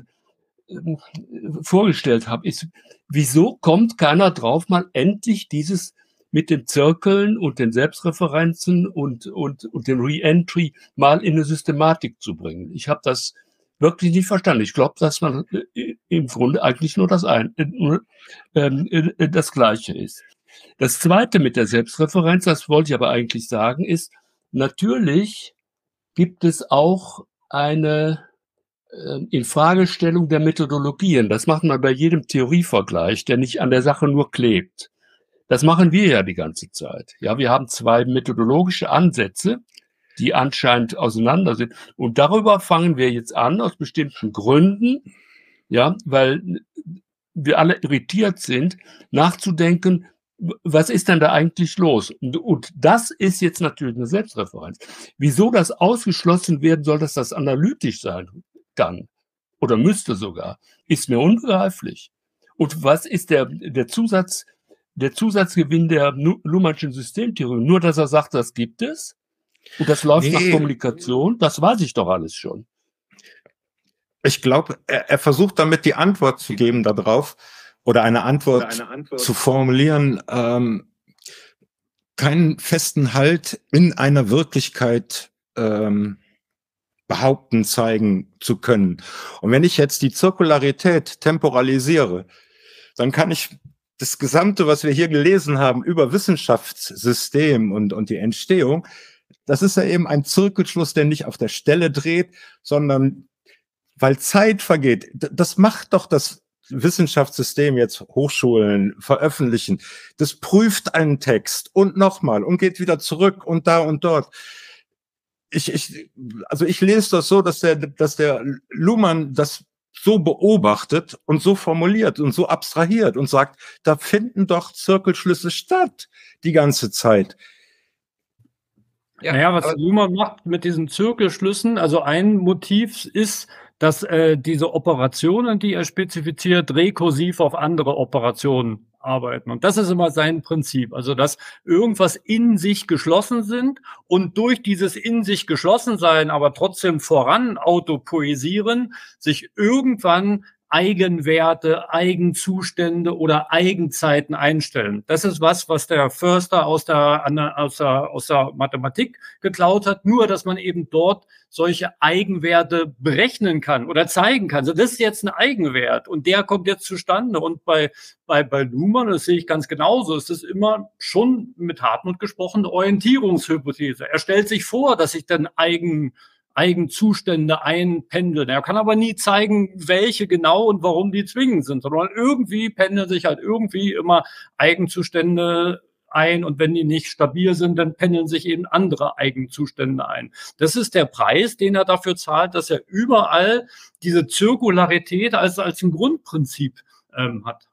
vorgestellt habe, ist, wieso kommt keiner drauf, mal endlich dieses mit den Zirkeln und den Selbstreferenzen und, und, und dem Re-Entry mal in eine Systematik zu bringen. Ich habe das wirklich nicht verstanden. Ich glaube, dass man äh, im Grunde eigentlich nur das, ein, äh, ähm, äh, das Gleiche ist. Das Zweite mit der Selbstreferenz, das wollte ich aber eigentlich sagen, ist, natürlich gibt es auch eine äh, Infragestellung der Methodologien. Das macht man bei jedem Theorievergleich, der nicht an der Sache nur klebt. Das machen wir ja die ganze Zeit. Ja, wir haben zwei methodologische Ansätze, die anscheinend auseinander sind. Und darüber fangen wir jetzt an, aus bestimmten Gründen, ja, weil wir alle irritiert sind, nachzudenken, was ist denn da eigentlich los? Und, und, das ist jetzt natürlich eine Selbstreferenz. Wieso das ausgeschlossen werden soll, dass das analytisch sein kann oder müsste sogar, ist mir unbegreiflich. Und was ist der, der Zusatz, der Zusatzgewinn der Luhmannschen Systemtheorie? Nur, dass er sagt, das gibt es und das läuft nee. nach Kommunikation, das weiß ich doch alles schon. Ich glaube, er, er, versucht damit die Antwort zu geben darauf oder eine Antwort, oder eine Antwort. zu formulieren, ähm, keinen festen Halt in einer Wirklichkeit ähm, behaupten, zeigen zu können. Und wenn ich jetzt die Zirkularität temporalisiere, dann kann ich das Gesamte, was wir hier gelesen haben über Wissenschaftssystem und, und die Entstehung, das ist ja eben ein Zirkelschluss, der nicht auf der Stelle dreht, sondern weil Zeit vergeht. Das macht doch das Wissenschaftssystem jetzt Hochschulen veröffentlichen. Das prüft einen Text und nochmal und geht wieder zurück und da und dort ich, ich, also ich lese das so, dass der, dass der Luhmann das so beobachtet und so formuliert und so abstrahiert und sagt, da finden doch Zirkelschlüsse statt die ganze Zeit. Ja, naja, was Luhmann macht mit diesen Zirkelschlüssen, also ein Motiv ist, dass äh, diese Operationen, die er spezifiziert, rekursiv auf andere Operationen arbeiten. Und das ist immer sein Prinzip. Also, dass irgendwas in sich geschlossen sind und durch dieses in sich geschlossen sein, aber trotzdem voran autopoesieren, sich irgendwann Eigenwerte, Eigenzustände oder Eigenzeiten einstellen. Das ist was, was der Förster aus der, aus der, aus der Mathematik geklaut hat, nur dass man eben dort solche Eigenwerte berechnen kann oder zeigen kann. Also das ist jetzt ein Eigenwert und der kommt jetzt zustande. Und bei, bei, bei Luhmann, das sehe ich ganz genauso, ist es immer schon mit Hartmut gesprochen Orientierungshypothese. Er stellt sich vor, dass sich dann Eigen Eigenzustände einpendeln. Er kann aber nie zeigen, welche genau und warum die zwingend sind, sondern irgendwie pendeln sich halt irgendwie immer Eigenzustände ein und wenn die nicht stabil sind, dann pendeln sich eben andere Eigenzustände ein. Das ist der Preis, den er dafür zahlt, dass er überall diese Zirkularität als, als ein Grundprinzip ähm, hat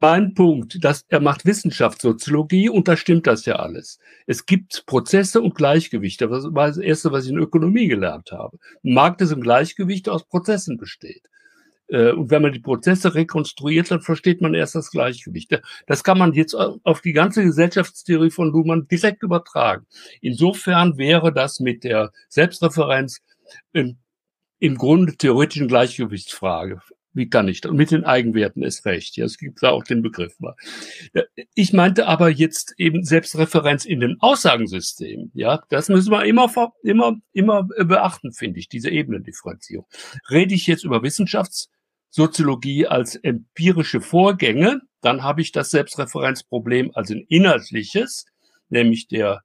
mein Punkt, dass er macht Wissenschaftssoziologie und da stimmt das ja alles. Es gibt Prozesse und Gleichgewichte. Das war das Erste, was ich in Ökonomie gelernt habe. Ein Markt ist ein Gleichgewicht aus Prozessen besteht. Äh, und wenn man die Prozesse rekonstruiert, dann versteht man erst das Gleichgewicht. Das kann man jetzt auf die ganze Gesellschaftstheorie von Luhmann direkt übertragen. Insofern wäre das mit der Selbstreferenz im, im Grunde theoretischen Gleichgewichtsfrage wie kann ich? Und mit den Eigenwerten ist recht. Ja, es gibt da auch den Begriff mal. Ich meinte aber jetzt eben Selbstreferenz in den Aussagensystemen. Ja, das müssen wir immer, immer, immer beachten, finde ich, diese Ebenendifferenzierung. Rede ich jetzt über Wissenschaftssoziologie als empirische Vorgänge, dann habe ich das Selbstreferenzproblem als ein inhaltliches, nämlich der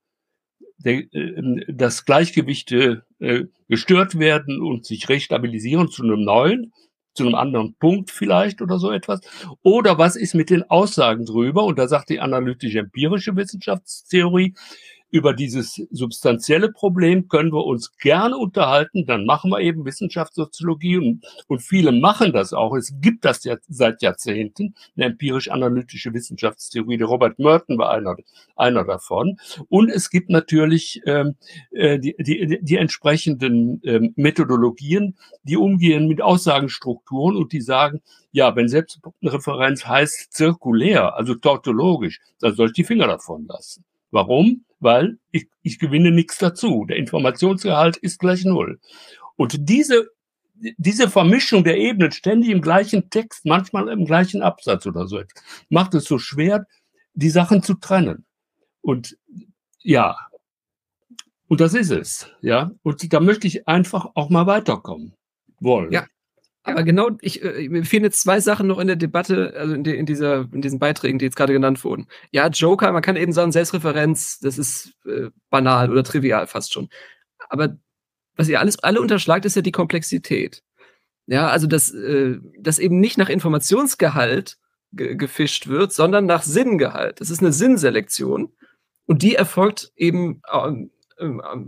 der, äh, das Gleichgewichte äh, gestört werden und sich restabilisieren zu einem neuen zu einem anderen Punkt vielleicht oder so etwas? Oder was ist mit den Aussagen drüber? Und da sagt die analytisch-empirische Wissenschaftstheorie, über dieses substanzielle Problem können wir uns gerne unterhalten. Dann machen wir eben Wissenschaftssoziologie und, und viele machen das auch. Es gibt das ja seit Jahrzehnten, eine empirisch-analytische Wissenschaftstheorie. Der Robert Merton war einer, einer davon. Und es gibt natürlich ähm, äh, die, die, die entsprechenden ähm, Methodologien, die umgehen mit Aussagenstrukturen und die sagen, ja, wenn Selbstreferenz heißt zirkulär, also tautologisch, dann soll ich die Finger davon lassen. Warum? Weil ich, ich gewinne nichts dazu. Der Informationsgehalt ist gleich null. Und diese, diese Vermischung der Ebenen ständig im gleichen Text, manchmal im gleichen Absatz oder so, macht es so schwer, die Sachen zu trennen. Und ja, und das ist es, ja. Und da möchte ich einfach auch mal weiterkommen wollen. Ja, aber genau, ich, äh, mir fehlen jetzt zwei Sachen noch in der Debatte, also in, de, in, dieser, in diesen Beiträgen, die jetzt gerade genannt wurden. Ja, Joker, man kann eben sagen, Selbstreferenz, das ist äh, banal oder trivial fast schon. Aber was ihr alles alle unterschlagt, ist ja die Komplexität. Ja, also dass, äh, dass eben nicht nach Informationsgehalt ge gefischt wird, sondern nach Sinngehalt. Das ist eine Sinnselektion. Und die erfolgt eben äh,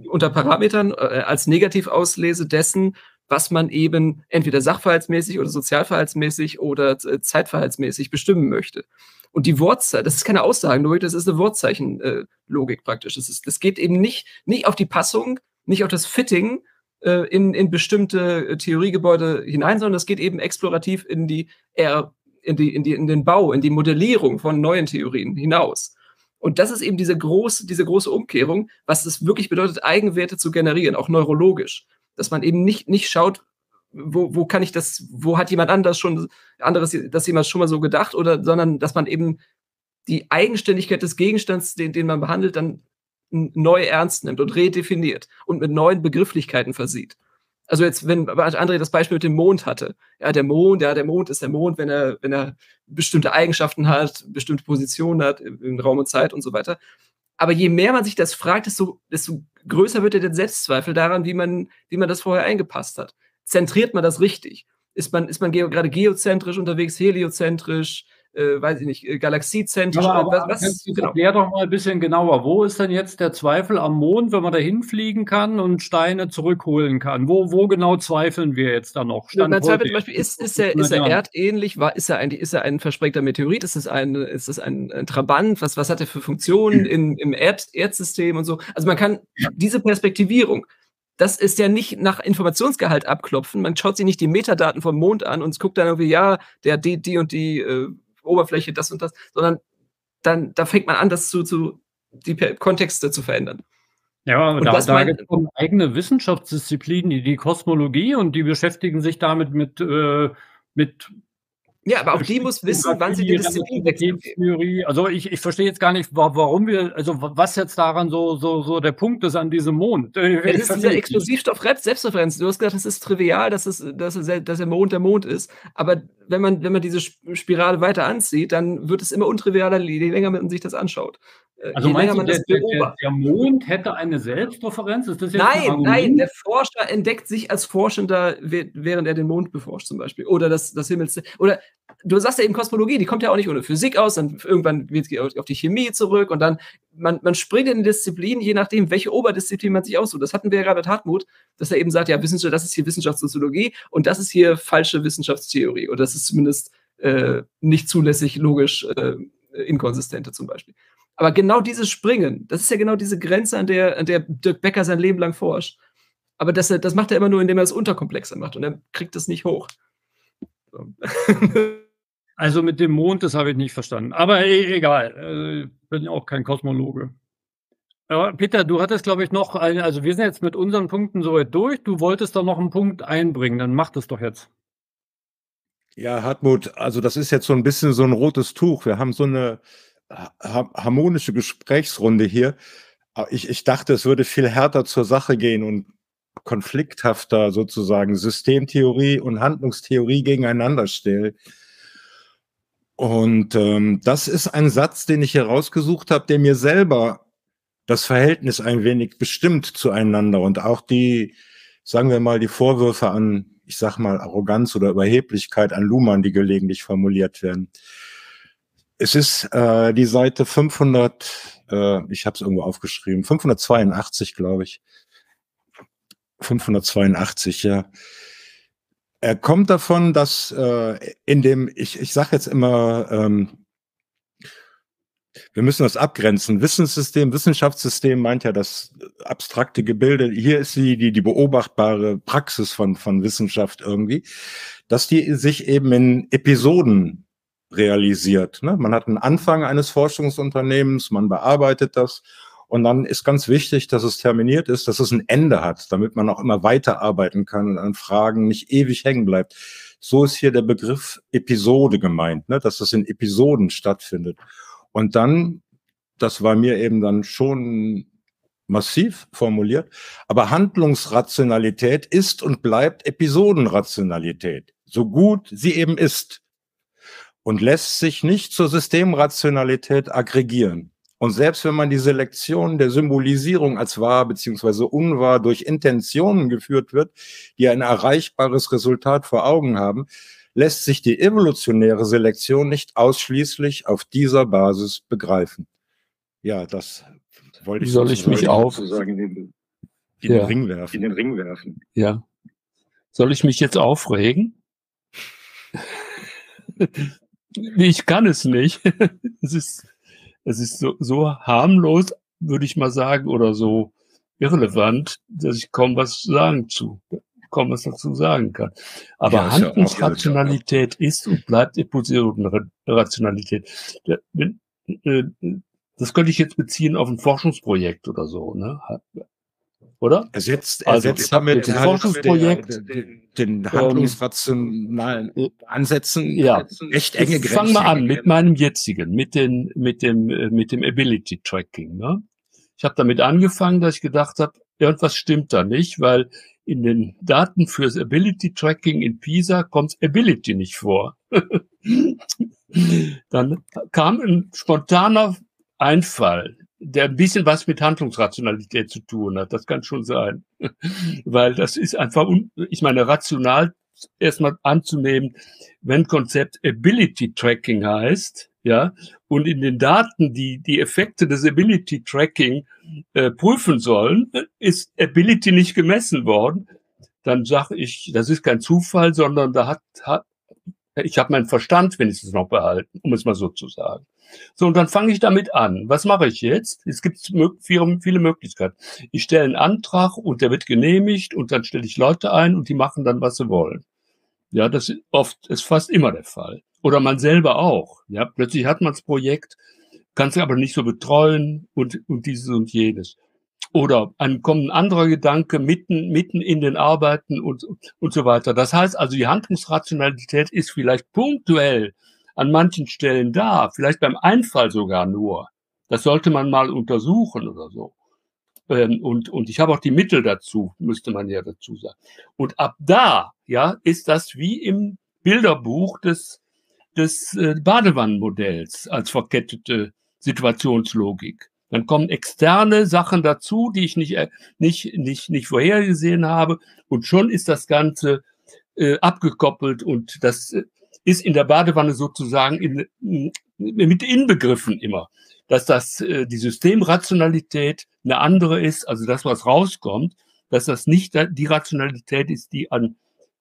unter Parametern äh, als Negativauslese dessen, was man eben entweder sachverhaltsmäßig oder sozialverhaltsmäßig oder äh, zeitverhaltsmäßig bestimmen möchte. Und die Wortzeichen, das ist keine Aussagenlogik, das ist eine Wortzeichenlogik praktisch. Das, ist, das geht eben nicht, nicht auf die Passung, nicht auf das Fitting äh, in, in bestimmte äh, Theoriegebäude hinein, sondern das geht eben explorativ in die, eher in, die, in, die, in den Bau, in die Modellierung von neuen Theorien hinaus. Und das ist eben diese große, diese große Umkehrung, was es wirklich bedeutet, Eigenwerte zu generieren, auch neurologisch dass man eben nicht, nicht schaut, wo, wo kann ich das, wo hat jemand anders schon, anderes, das jemand schon mal so gedacht, oder, sondern dass man eben die Eigenständigkeit des Gegenstands, den, den man behandelt, dann neu ernst nimmt und redefiniert und mit neuen Begrifflichkeiten versieht. Also jetzt, wenn André das Beispiel mit dem Mond hatte, ja, der Mond, ja, der Mond ist der Mond, wenn er, wenn er bestimmte Eigenschaften hat, bestimmte Positionen hat in Raum und Zeit und so weiter. Aber je mehr man sich das fragt, desto, desto größer wird ja der Selbstzweifel daran, wie man, wie man das vorher eingepasst hat. Zentriert man das richtig? Ist man, ist man ge gerade geozentrisch unterwegs, heliozentrisch? Äh, weiß ich nicht, äh, galaxiezentrisch. Aber, aber was, was, genau. Erklär doch mal ein bisschen genauer. Wo ist denn jetzt der Zweifel am Mond, wenn man da hinfliegen kann und Steine zurückholen kann? Wo, wo genau zweifeln wir jetzt da noch? Stand Mein Zweifel zum Beispiel, ist, ist er, ist er erdähnlich? War, ist, er ein, ist er ein versprengter Meteorit? Ist es ein, ist es ein, ein Trabant? Was, was hat er für Funktionen in, im Erd, Erdsystem und so? Also man kann diese Perspektivierung, das ist ja nicht nach Informationsgehalt abklopfen. Man schaut sich nicht die Metadaten vom Mond an und guckt dann irgendwie, ja, der die, die und die äh, Oberfläche, das und das, sondern dann, da fängt man an, das zu, zu die Kontexte zu verändern. Ja, aber und da, da gibt es eigene Wissenschaftsdisziplinen, die, die Kosmologie und die beschäftigen sich damit mit, äh, mit ja, aber auch die muss wissen, wann sie die Disziplin wechseln. Also ich, ich verstehe jetzt gar nicht, warum wir, also was jetzt daran so, so, so der Punkt ist an diesem Mond. Ja, das ist dieser Explosivstoff Selbstreferenz. Du hast gesagt, es ist trivial, dass, es, dass, es, dass der Mond der Mond ist. Aber wenn man, wenn man diese Spirale weiter anzieht, dann wird es immer untrivialer, je länger man sich das anschaut. Äh, also je meinst du, der, der, der, Mond hätte eine Selbstreferenz? Nein, nein, der Forscher entdeckt sich als Forschender, während er den Mond beforscht zum Beispiel. Oder das, das Himmels... Oder du sagst ja eben Kosmologie, die kommt ja auch nicht ohne Physik aus, dann irgendwann wird es auf die Chemie zurück und dann, man, man springt in Disziplinen, je nachdem, welche Oberdisziplin man sich aussucht. Das hatten wir ja gerade mit Hartmut, dass er eben sagt, ja, Wissenschaft, das ist hier Wissenschaftssoziologie und das ist hier falsche Wissenschaftstheorie. Oder das ist zumindest äh, nicht zulässig, logisch, äh, inkonsistente zum Beispiel. Aber genau dieses Springen, das ist ja genau diese Grenze, an der, an der Dirk Becker sein Leben lang forscht. Aber das, das macht er immer nur, indem er es unterkomplexer macht und er kriegt es nicht hoch. Also mit dem Mond, das habe ich nicht verstanden. Aber e egal, ich bin auch kein Kosmologe. Aber Peter, du hattest, glaube ich, noch eine, also wir sind jetzt mit unseren Punkten soweit durch. Du wolltest da noch einen Punkt einbringen, dann mach das doch jetzt. Ja, Hartmut, also das ist jetzt so ein bisschen so ein rotes Tuch. Wir haben so eine harmonische Gesprächsrunde hier. Ich, ich dachte, es würde viel härter zur Sache gehen und konflikthafter sozusagen Systemtheorie und Handlungstheorie gegeneinander stellen. Und ähm, das ist ein Satz, den ich hier rausgesucht habe, der mir selber das Verhältnis ein wenig bestimmt zueinander und auch die, sagen wir mal, die Vorwürfe an, ich sag mal, Arroganz oder Überheblichkeit an Luhmann, die gelegentlich formuliert werden. Es ist äh, die Seite 500 Äh, ich habe es irgendwo aufgeschrieben. 582, glaube ich. 582, ja. Er kommt davon, dass äh, in dem, ich, ich sage jetzt immer, ähm, wir müssen das abgrenzen. Wissenssystem, Wissenschaftssystem meint ja das abstrakte Gebilde. Hier ist die, die, die beobachtbare Praxis von, von Wissenschaft irgendwie, dass die sich eben in Episoden realisiert. Ne? Man hat einen Anfang eines Forschungsunternehmens, man bearbeitet das und dann ist ganz wichtig, dass es terminiert ist, dass es ein Ende hat, damit man auch immer weiterarbeiten kann und an Fragen nicht ewig hängen bleibt. So ist hier der Begriff Episode gemeint, ne? dass es in Episoden stattfindet. Und dann, das war mir eben dann schon massiv formuliert, aber Handlungsrationalität ist und bleibt Episodenrationalität, so gut sie eben ist und lässt sich nicht zur Systemrationalität aggregieren. Und selbst wenn man die Selektion der Symbolisierung als wahr beziehungsweise unwahr durch Intentionen geführt wird, die ein erreichbares Resultat vor Augen haben, lässt sich die evolutionäre Selektion nicht ausschließlich auf dieser Basis begreifen. Ja, das wollte ich soll ich mich auf in, den, in ja. den Ring werfen. In den Ring werfen. Ja. Soll ich mich jetzt aufregen? ich kann es nicht. es ist, es ist so, so harmlos, würde ich mal sagen, oder so irrelevant, dass ich kaum was sagen zu kaum was dazu sagen kann. Aber ja, Handlungsrationalität ja ist und bleibt Episodenrationalität. Äh, das könnte ich jetzt beziehen auf ein Forschungsprojekt oder so, ne? Oder? Ersetzt, also ersetzt damit ein Forschungsprojekt, den, den handlungsrationalen ähm, Ansätzen ja. echt enge Grenzen. Fangen wir an mit meinem jetzigen, mit, den, mit, dem, äh, mit dem Ability Tracking. Ne? Ich habe damit angefangen, dass ich gedacht habe, irgendwas stimmt da nicht, weil in den Daten fürs Ability Tracking in PISA kommt Ability nicht vor. Dann kam ein spontaner Einfall, der ein bisschen was mit Handlungsrationalität zu tun hat. Das kann schon sein. Weil das ist einfach, ich meine, rational erstmal anzunehmen, wenn Konzept Ability Tracking heißt, ja, und in den Daten, die die Effekte des Ability Tracking äh, prüfen sollen, ist Ability nicht gemessen worden, dann sage ich, das ist kein Zufall, sondern da hat, hat ich habe meinen Verstand wenigstens noch behalten, um es mal so zu sagen. So, und dann fange ich damit an. Was mache ich jetzt? Es gibt viele, Möglichkeiten. Ich stelle einen Antrag und der wird genehmigt und dann stelle ich Leute ein und die machen dann, was sie wollen. Ja, das ist oft, ist fast immer der Fall. Oder man selber auch. Ja, plötzlich hat man das Projekt, kann es aber nicht so betreuen und, und dieses und jenes. Oder dann kommt ein anderer Gedanke mitten, mitten in den Arbeiten und, und so weiter. Das heißt also, die Handlungsrationalität ist vielleicht punktuell an manchen Stellen da, vielleicht beim Einfall sogar nur. Das sollte man mal untersuchen oder so. Ähm, und, und ich habe auch die Mittel dazu, müsste man ja dazu sagen. Und ab da, ja, ist das wie im Bilderbuch des des äh, Badewannenmodells als verkettete Situationslogik. Dann kommen externe Sachen dazu, die ich nicht, äh, nicht, nicht, nicht vorhergesehen habe. Und schon ist das Ganze äh, abgekoppelt und das äh, ist in der Badewanne sozusagen in, mit inbegriffen immer, dass das äh, die Systemrationalität eine andere ist, also das, was rauskommt, dass das nicht die Rationalität ist, die an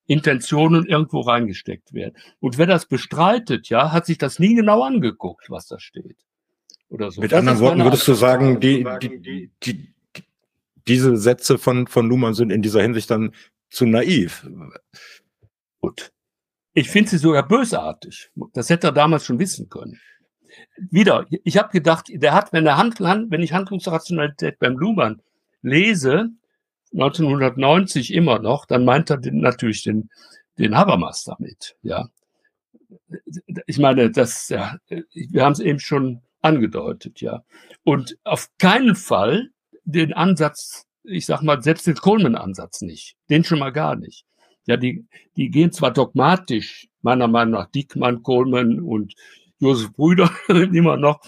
Intentionen irgendwo reingesteckt werden. Und wer das bestreitet, ja, hat sich das nie genau angeguckt, was da steht. Oder so. Mit das anderen Worten würdest du sagen, die, die, die, die, diese Sätze von, von Luhmann sind in dieser Hinsicht dann zu naiv. Gut. Ich finde sie sogar bösartig. Das hätte er damals schon wissen können. Wieder, ich habe gedacht, der hat, wenn er Hand, wenn ich Handlungsrationalität beim Luhmann lese, 1990 immer noch, dann meint er den, natürlich den, den Habermas damit, ja. Ich meine, das, ja, wir haben es eben schon angedeutet, ja. Und auf keinen Fall den Ansatz, ich sag mal, selbst den Coleman-Ansatz nicht. Den schon mal gar nicht. Ja, die, die gehen zwar dogmatisch, meiner Meinung nach Diekmann, Coleman und Josef Brüder immer noch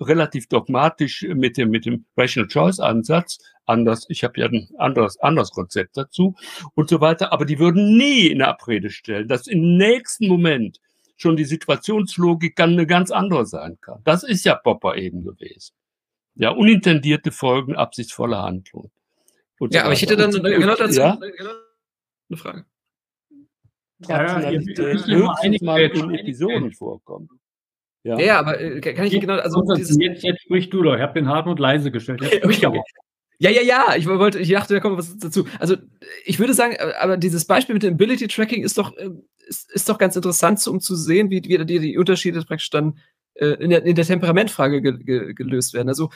relativ dogmatisch mit dem, mit dem Rational Choice Ansatz. Anders, ich habe ja ein anderes, anderes Konzept dazu und so weiter. Aber die würden nie in Abrede stellen, dass im nächsten Moment schon die Situationslogik dann eine ganz andere sein kann. Das ist ja Popper eben gewesen. Ja, unintendierte Folgen absichtsvoller Handlung. ja, aber ich hätte dann genau dazu ja? eine Frage. Rationalität ja, höchstens mal in Episoden vorkommen. Ja, ja aber äh, kann ich jetzt, genau, also dieses, jetzt, jetzt sprich du doch. Ich habe den Hartmut leise gestellt. okay. Ja, ja, ja, ich wollte, ich dachte, da kommt was dazu. Also, ich würde sagen, äh, aber dieses Beispiel mit dem Ability Tracking ist doch, äh, ist, ist doch ganz interessant, um zu sehen, wie, wie die, die Unterschiede praktisch dann äh, in, der, in der Temperamentfrage ge, ge, gelöst werden. Also,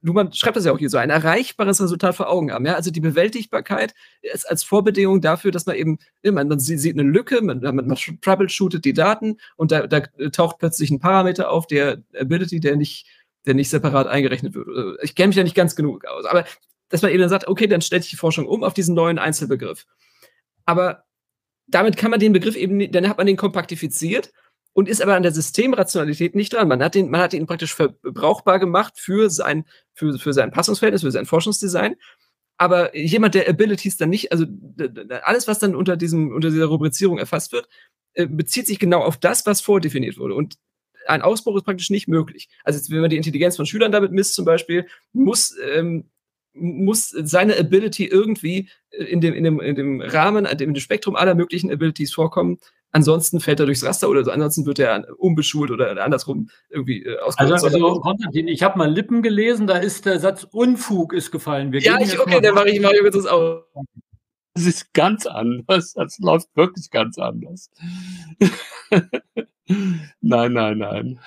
Luhmann schreibt das ja auch hier so, ein erreichbares Resultat vor Augen haben. Ja? Also die Bewältigbarkeit ist als Vorbedingung dafür, dass man eben, man, man sieht eine Lücke, man, man troubleshootet die Daten und da, da taucht plötzlich ein Parameter auf, der Ability, der nicht, der nicht separat eingerechnet wird. Äh, ich kenne mich da nicht ganz genug aus. Aber dass man eben dann sagt, okay, dann stellt sich die Forschung um auf diesen neuen Einzelbegriff. Aber damit kann man den Begriff eben, dann hat man den kompaktifiziert und ist aber an der Systemrationalität nicht dran. Man hat ihn, man hat ihn praktisch verbrauchbar gemacht für sein, für, für sein Passungsverhältnis, für sein Forschungsdesign. Aber jemand, der Abilities dann nicht, also alles, was dann unter diesem, unter dieser Rubrizierung erfasst wird, äh, bezieht sich genau auf das, was vordefiniert wurde. Und ein Ausbruch ist praktisch nicht möglich. Also jetzt, wenn man die Intelligenz von Schülern damit misst, zum Beispiel, muss, ähm, muss seine Ability irgendwie in dem, in dem, in dem Rahmen, in dem Spektrum aller möglichen Abilities vorkommen. Ansonsten fällt er durchs Raster oder so. Ansonsten wird er umbeschult oder andersrum irgendwie äh. Also, also Konstantin, ich habe mal Lippen gelesen, da ist der Satz Unfug ist gefallen. Wir ja, ich, okay, dann mache ich Mario das auch. Das ist ganz anders. Das läuft wirklich ganz anders. nein, nein, nein.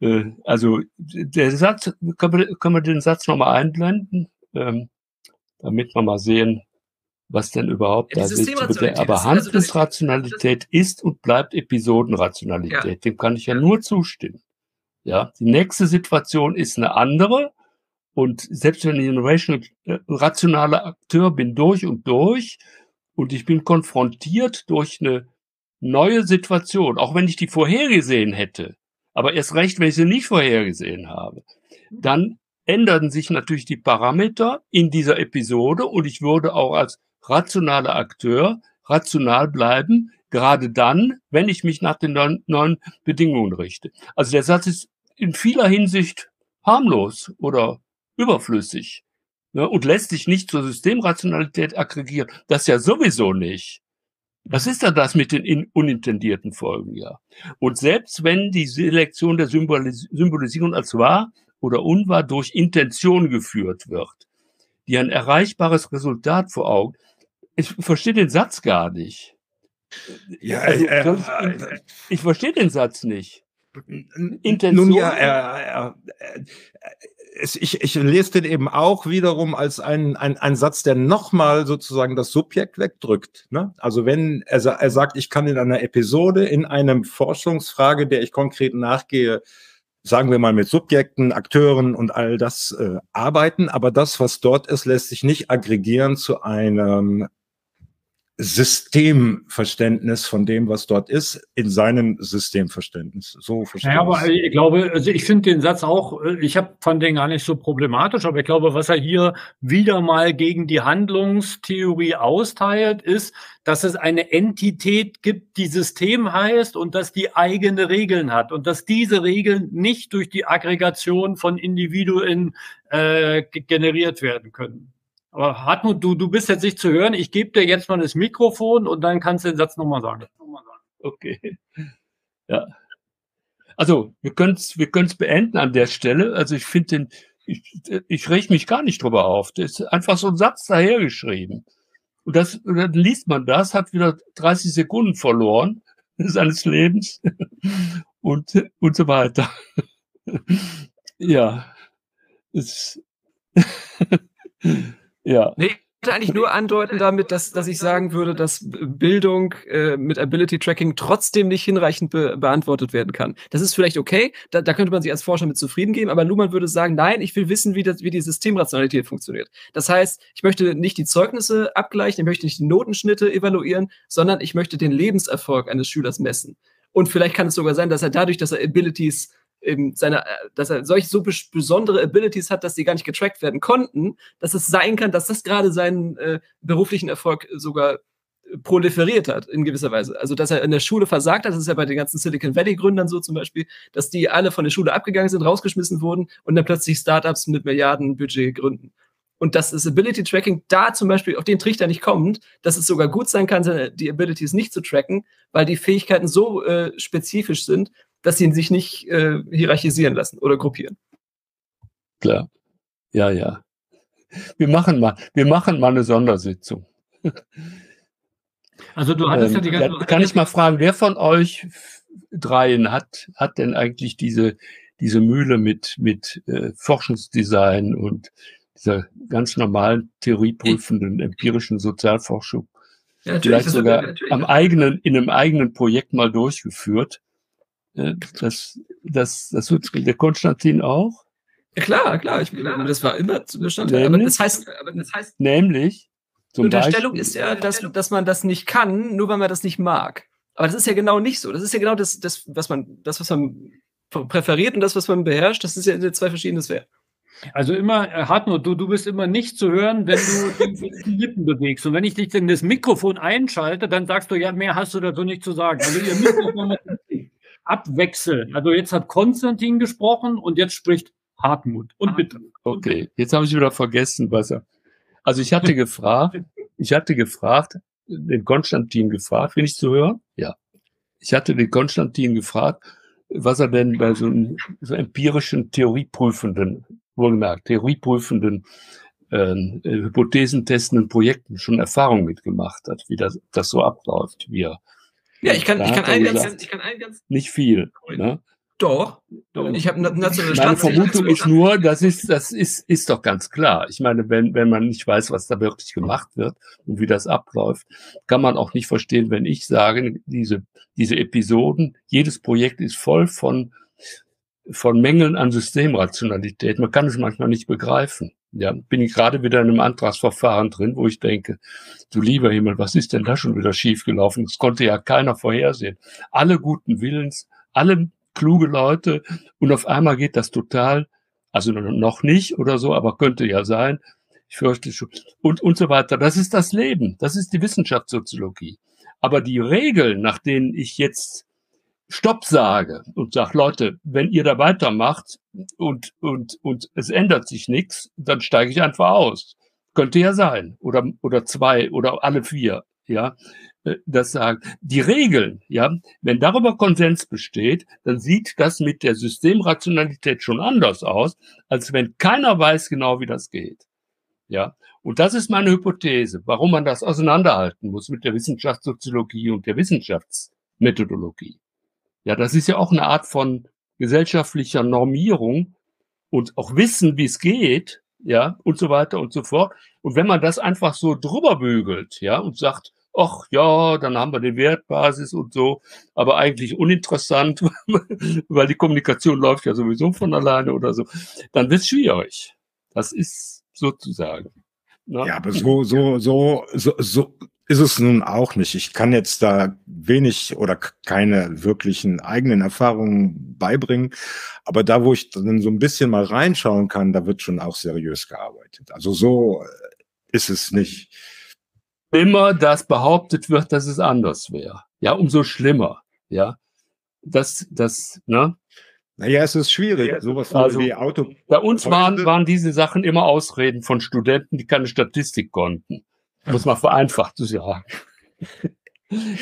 Äh, also der Satz, können wir, können wir den Satz nochmal einblenden, ähm, damit wir mal sehen, was denn überhaupt ja, da ist. Aber Handlungsrationalität also ist und bleibt Episodenrationalität. Ja. Dem kann ich ja nur zustimmen. Ja, die nächste Situation ist eine andere. Und selbst wenn ich ein rational, äh, rationaler Akteur bin durch und durch und ich bin konfrontiert durch eine neue Situation, auch wenn ich die vorhergesehen hätte, aber erst recht, wenn ich sie nicht vorhergesehen habe, dann änderten sich natürlich die Parameter in dieser Episode und ich würde auch als rationaler Akteur rational bleiben, gerade dann, wenn ich mich nach den neuen, Bedingungen richte. Also der Satz ist in vieler Hinsicht harmlos oder überflüssig ne, und lässt sich nicht zur Systemrationalität aggregieren. Das ja sowieso nicht. Was ist dann das mit den unintendierten Folgen, ja? Und selbst wenn die Selektion der Symbolis Symbolisierung als wahr oder unwahr durch Intention geführt wird, die ein erreichbares Resultat vor Augen, ich verstehe den Satz gar nicht. Ja, also, äh, äh, ich, ich verstehe den Satz nicht. Intention. Nun ja, äh, äh, ich, ich lese den eben auch wiederum als ein, ein, ein Satz, der nochmal sozusagen das Subjekt wegdrückt. Ne? Also wenn er, er sagt, ich kann in einer Episode, in einem Forschungsfrage, der ich konkret nachgehe, sagen wir mal mit Subjekten, Akteuren und all das äh, arbeiten, aber das, was dort ist, lässt sich nicht aggregieren zu einem Systemverständnis von dem, was dort ist, in seinem Systemverständnis. So verstehe ja, aber ich glaube, also ich finde den Satz auch, ich habe fand den gar nicht so problematisch, aber ich glaube, was er hier wieder mal gegen die Handlungstheorie austeilt, ist, dass es eine Entität gibt, die System heißt und dass die eigene Regeln hat und dass diese Regeln nicht durch die Aggregation von Individuen äh, generiert werden können. Aber Hartmut, du, du bist jetzt nicht zu hören. Ich gebe dir jetzt mal das Mikrofon und dann kannst du den Satz nochmal sagen. Okay. Ja. Also, wir können es wir können's beenden an der Stelle. Also, ich finde den, ich, ich reg mich gar nicht drüber auf. Das ist einfach so ein Satz dahergeschrieben. Und, das, und dann liest man das, hat wieder 30 Sekunden verloren seines Lebens und, und so weiter. ja. Es ja. Nee, ich wollte eigentlich nur andeuten damit, dass, dass ich sagen würde, dass Bildung äh, mit Ability Tracking trotzdem nicht hinreichend be beantwortet werden kann. Das ist vielleicht okay, da, da könnte man sich als Forscher mit zufrieden geben, aber Luhmann würde sagen, nein, ich will wissen, wie, das, wie die Systemrationalität funktioniert. Das heißt, ich möchte nicht die Zeugnisse abgleichen, ich möchte nicht die Notenschnitte evaluieren, sondern ich möchte den Lebenserfolg eines Schülers messen. Und vielleicht kann es sogar sein, dass er dadurch, dass er Abilities eben seine, äh, dass er solch so besondere Abilities hat, dass die gar nicht getrackt werden konnten, dass es sein kann, dass das gerade seinen äh, beruflichen Erfolg sogar proliferiert hat in gewisser Weise. Also, dass er in der Schule versagt hat, das ist ja bei den ganzen Silicon Valley-Gründern so zum Beispiel, dass die alle von der Schule abgegangen sind, rausgeschmissen wurden und dann plötzlich Startups mit Milliardenbudget gründen. Und dass das Ability Tracking da zum Beispiel auf den Trichter nicht kommt, dass es sogar gut sein kann, die Abilities nicht zu tracken, weil die Fähigkeiten so äh, spezifisch sind, dass sie sich nicht äh, hierarchisieren lassen oder gruppieren. Klar. Ja, ja. Wir machen mal, wir machen mal eine Sondersitzung. Also du hattest ähm, ja die ganze. Ja, kann ich mal fragen, wer von euch dreien hat, hat denn eigentlich diese, diese Mühle mit, mit äh, Forschungsdesign und dieser ganz normalen theorieprüfenden empirischen Sozialforschung ja, vielleicht sogar am eigenen, in einem eigenen Projekt mal durchgeführt. Äh, das, das, das wird der Konstantin auch. Ja, klar, klar. Ich, klar. Das war immer Bestandteil. Aber das heißt, aber das heißt nämlich. Zum Unterstellung Beispiel, ist ja, dass, dass man das nicht kann, nur weil man das nicht mag. Aber das ist ja genau nicht so. Das ist ja genau das, das was man, das, was man präferiert und das, was man beherrscht, das ist ja zwei verschiedene Sphären. Also immer, äh, Hartmut, du, du bist immer nicht zu hören, wenn du die Lippen bewegst. Und wenn ich dich in das Mikrofon einschalte, dann sagst du, ja, mehr hast du dazu nicht zu sagen. Also ihr müsst abwechseln. Also jetzt hat Konstantin gesprochen und jetzt spricht Hartmut. Und bitte. Okay, jetzt habe ich wieder vergessen, was er. Also ich hatte gefragt, ich hatte gefragt, den Konstantin gefragt, bin ich zu hören? Ja. Ich hatte den Konstantin gefragt, was er denn bei so einem so empirischen Theorieprüfenden wohlgemerkt, theorieprüfenden, äh, hypothesentestenden Projekten schon Erfahrung mitgemacht hat, wie das, das so abläuft, wie er. Ja, ich kann, ich kann, einen ganz, ich kann einen ganz. Nicht viel. Ne? Doch. Ich habe nationale Meine Vermutung ist nur, das ist, das ist, ist doch ganz klar. Ich meine, wenn, wenn man nicht weiß, was da wirklich gemacht wird und wie das abläuft, kann man auch nicht verstehen, wenn ich sage, diese, diese Episoden, jedes Projekt ist voll von von Mängeln an Systemrationalität. Man kann es manchmal nicht begreifen. Ja, bin ich gerade wieder in einem Antragsverfahren drin, wo ich denke, du lieber Himmel, was ist denn da schon wieder schiefgelaufen? Das konnte ja keiner vorhersehen. Alle guten Willens, alle kluge Leute und auf einmal geht das total, also noch nicht oder so, aber könnte ja sein. Ich fürchte schon. Und, und so weiter. Das ist das Leben. Das ist die Wissenschaftssoziologie. Aber die Regeln, nach denen ich jetzt Stopp sage und sage, Leute, wenn ihr da weitermacht und, und, und es ändert sich nichts, dann steige ich einfach aus. Könnte ja sein. Oder, oder zwei oder alle vier, ja. Äh, das sagen. Die Regeln, ja, wenn darüber Konsens besteht, dann sieht das mit der Systemrationalität schon anders aus, als wenn keiner weiß genau, wie das geht. Ja, und das ist meine Hypothese, warum man das auseinanderhalten muss mit der Wissenschaftssoziologie und der Wissenschaftsmethodologie. Ja, das ist ja auch eine Art von gesellschaftlicher Normierung und auch wissen, wie es geht, ja, und so weiter und so fort. Und wenn man das einfach so drüber bügelt, ja, und sagt, ach ja, dann haben wir die Wertbasis und so, aber eigentlich uninteressant, weil die Kommunikation läuft ja sowieso von alleine oder so, dann wird es schwierig. Das ist sozusagen. Ne? Ja, aber so, so, so, so, so, ist es nun auch nicht. Ich kann jetzt da wenig oder keine wirklichen eigenen Erfahrungen beibringen. Aber da, wo ich dann so ein bisschen mal reinschauen kann, da wird schon auch seriös gearbeitet. Also so äh, ist es nicht. Immer das behauptet wird, dass es anders wäre. Ja, umso schlimmer. Ja, das, das, ne? Naja, es ist schwierig. Sowas also, wie Auto. Bei uns waren, waren diese Sachen immer Ausreden von Studenten, die keine Statistik konnten muss man vereinfacht sagen.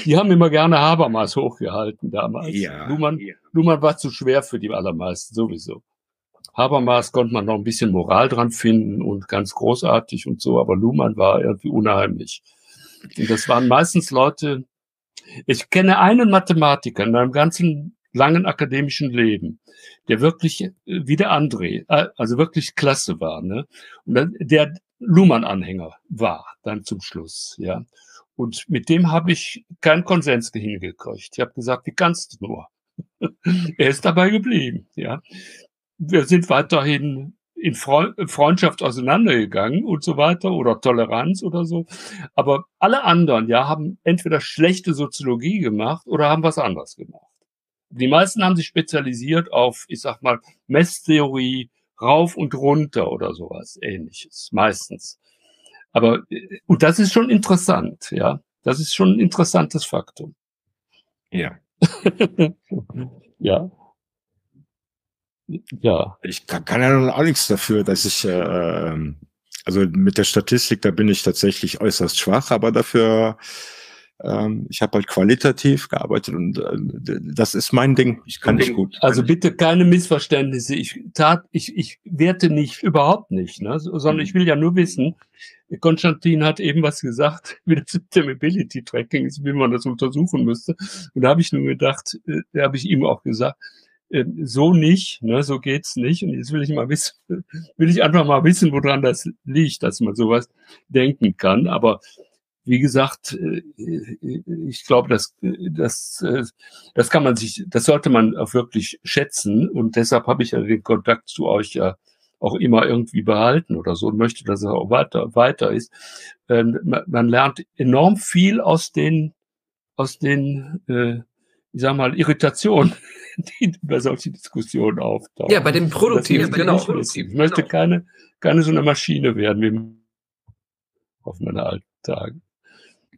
Die haben immer gerne Habermas hochgehalten damals. Ja, Luhmann, ja. Luhmann war zu schwer für die allermeisten sowieso. Habermas konnte man noch ein bisschen Moral dran finden und ganz großartig und so, aber Luhmann war irgendwie unheimlich. Und das waren meistens Leute, ich kenne einen Mathematiker in meinem ganzen langen akademischen Leben, der wirklich wie der André, äh, also wirklich klasse war, ne? Und der Luhmann-Anhänger war dann zum Schluss, ja. Und mit dem habe ich keinen Konsens hingekriegt. Ich habe gesagt, wie kannst du nur? er ist dabei geblieben, ja. Wir sind weiterhin in Freundschaft auseinandergegangen und so weiter oder Toleranz oder so. Aber alle anderen, ja, haben entweder schlechte Soziologie gemacht oder haben was anderes gemacht. Die meisten haben sich spezialisiert auf, ich sag mal, Messtheorie, rauf und runter oder sowas ähnliches, meistens. Aber, äh, und das ist schon interessant, ja. Das ist schon ein interessantes Faktum. Ja. ja. Ja. Ich kann, kann ja nun auch nichts dafür, dass ich, äh, ähm, also mit der Statistik, da bin ich tatsächlich äußerst schwach, aber dafür, ich habe halt qualitativ gearbeitet und äh, das ist mein Ding. Ich kann nicht gut. Also bitte keine Missverständnisse. Ich tat, ich, ich werte nicht, überhaupt nicht, ne? sondern ich will ja nur wissen, Konstantin hat eben was gesagt, wie das mit dem Ability Tracking ist, wie man das untersuchen müsste. Und da habe ich nur gedacht, äh, da habe ich ihm auch gesagt, äh, so nicht, ne, so geht's nicht. Und jetzt will ich mal wissen, will ich einfach mal wissen, woran das liegt, dass man sowas denken kann. Aber wie gesagt, äh, ich glaube, das, das, das kann man sich, das sollte man auch wirklich schätzen. Und deshalb habe ich ja den Kontakt zu euch ja auch immer irgendwie behalten oder so und möchte, dass es auch weiter, weiter ist. Ähm, man, lernt enorm viel aus den, aus den, äh, ich sag mal, Irritationen, die bei solchen Diskussionen auftauchen. Ja, bei dem Produktiven, genau. Ich, ich möchte genau. keine, keine so eine Maschine werden wie auf meine alten Tage.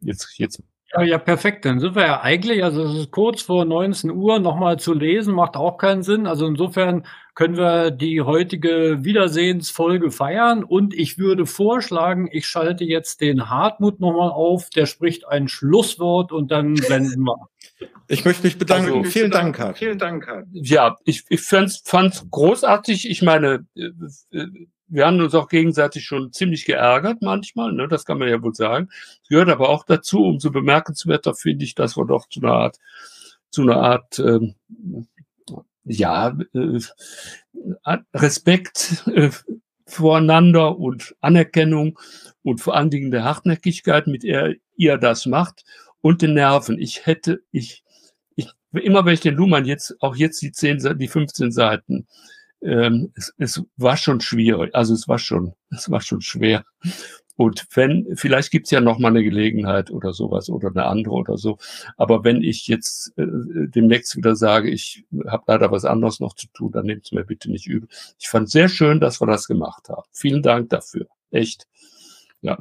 Jetzt, jetzt ja, ja, perfekt. Dann sind wir ja eigentlich, also es ist kurz vor 19 Uhr, nochmal zu lesen, macht auch keinen Sinn. Also insofern können wir die heutige Wiedersehensfolge feiern. Und ich würde vorschlagen, ich schalte jetzt den Hartmut nochmal auf, der spricht ein Schlusswort und dann blenden wir. Ich möchte mich bedanken. Also, vielen Dank, Hart. Vielen Dank, Hart. Ja, ich, ich fand es großartig. Ich meine, äh, äh, wir haben uns auch gegenseitig schon ziemlich geärgert manchmal, ne, das kann man ja wohl sagen. Gehört aber auch dazu, umso bemerkenswerter finde ich, dass wir doch zu einer Art, zu einer Art, ähm, ja, äh, Respekt äh, voreinander und Anerkennung und vor allen Dingen der Hartnäckigkeit, mit der ihr das macht und den Nerven. Ich hätte, ich, ich immer wenn ich den Luhmann jetzt, auch jetzt die zehn, die 15 Seiten ähm, es, es war schon schwierig, also es war schon, es war schon schwer. Und wenn, vielleicht gibt's ja noch mal eine Gelegenheit oder sowas oder eine andere oder so. Aber wenn ich jetzt äh, demnächst wieder sage, ich habe leider was anderes noch zu tun, dann nehmt es mir bitte nicht übel. Ich fand sehr schön, dass wir das gemacht haben. Vielen Dank dafür. Echt. Ja.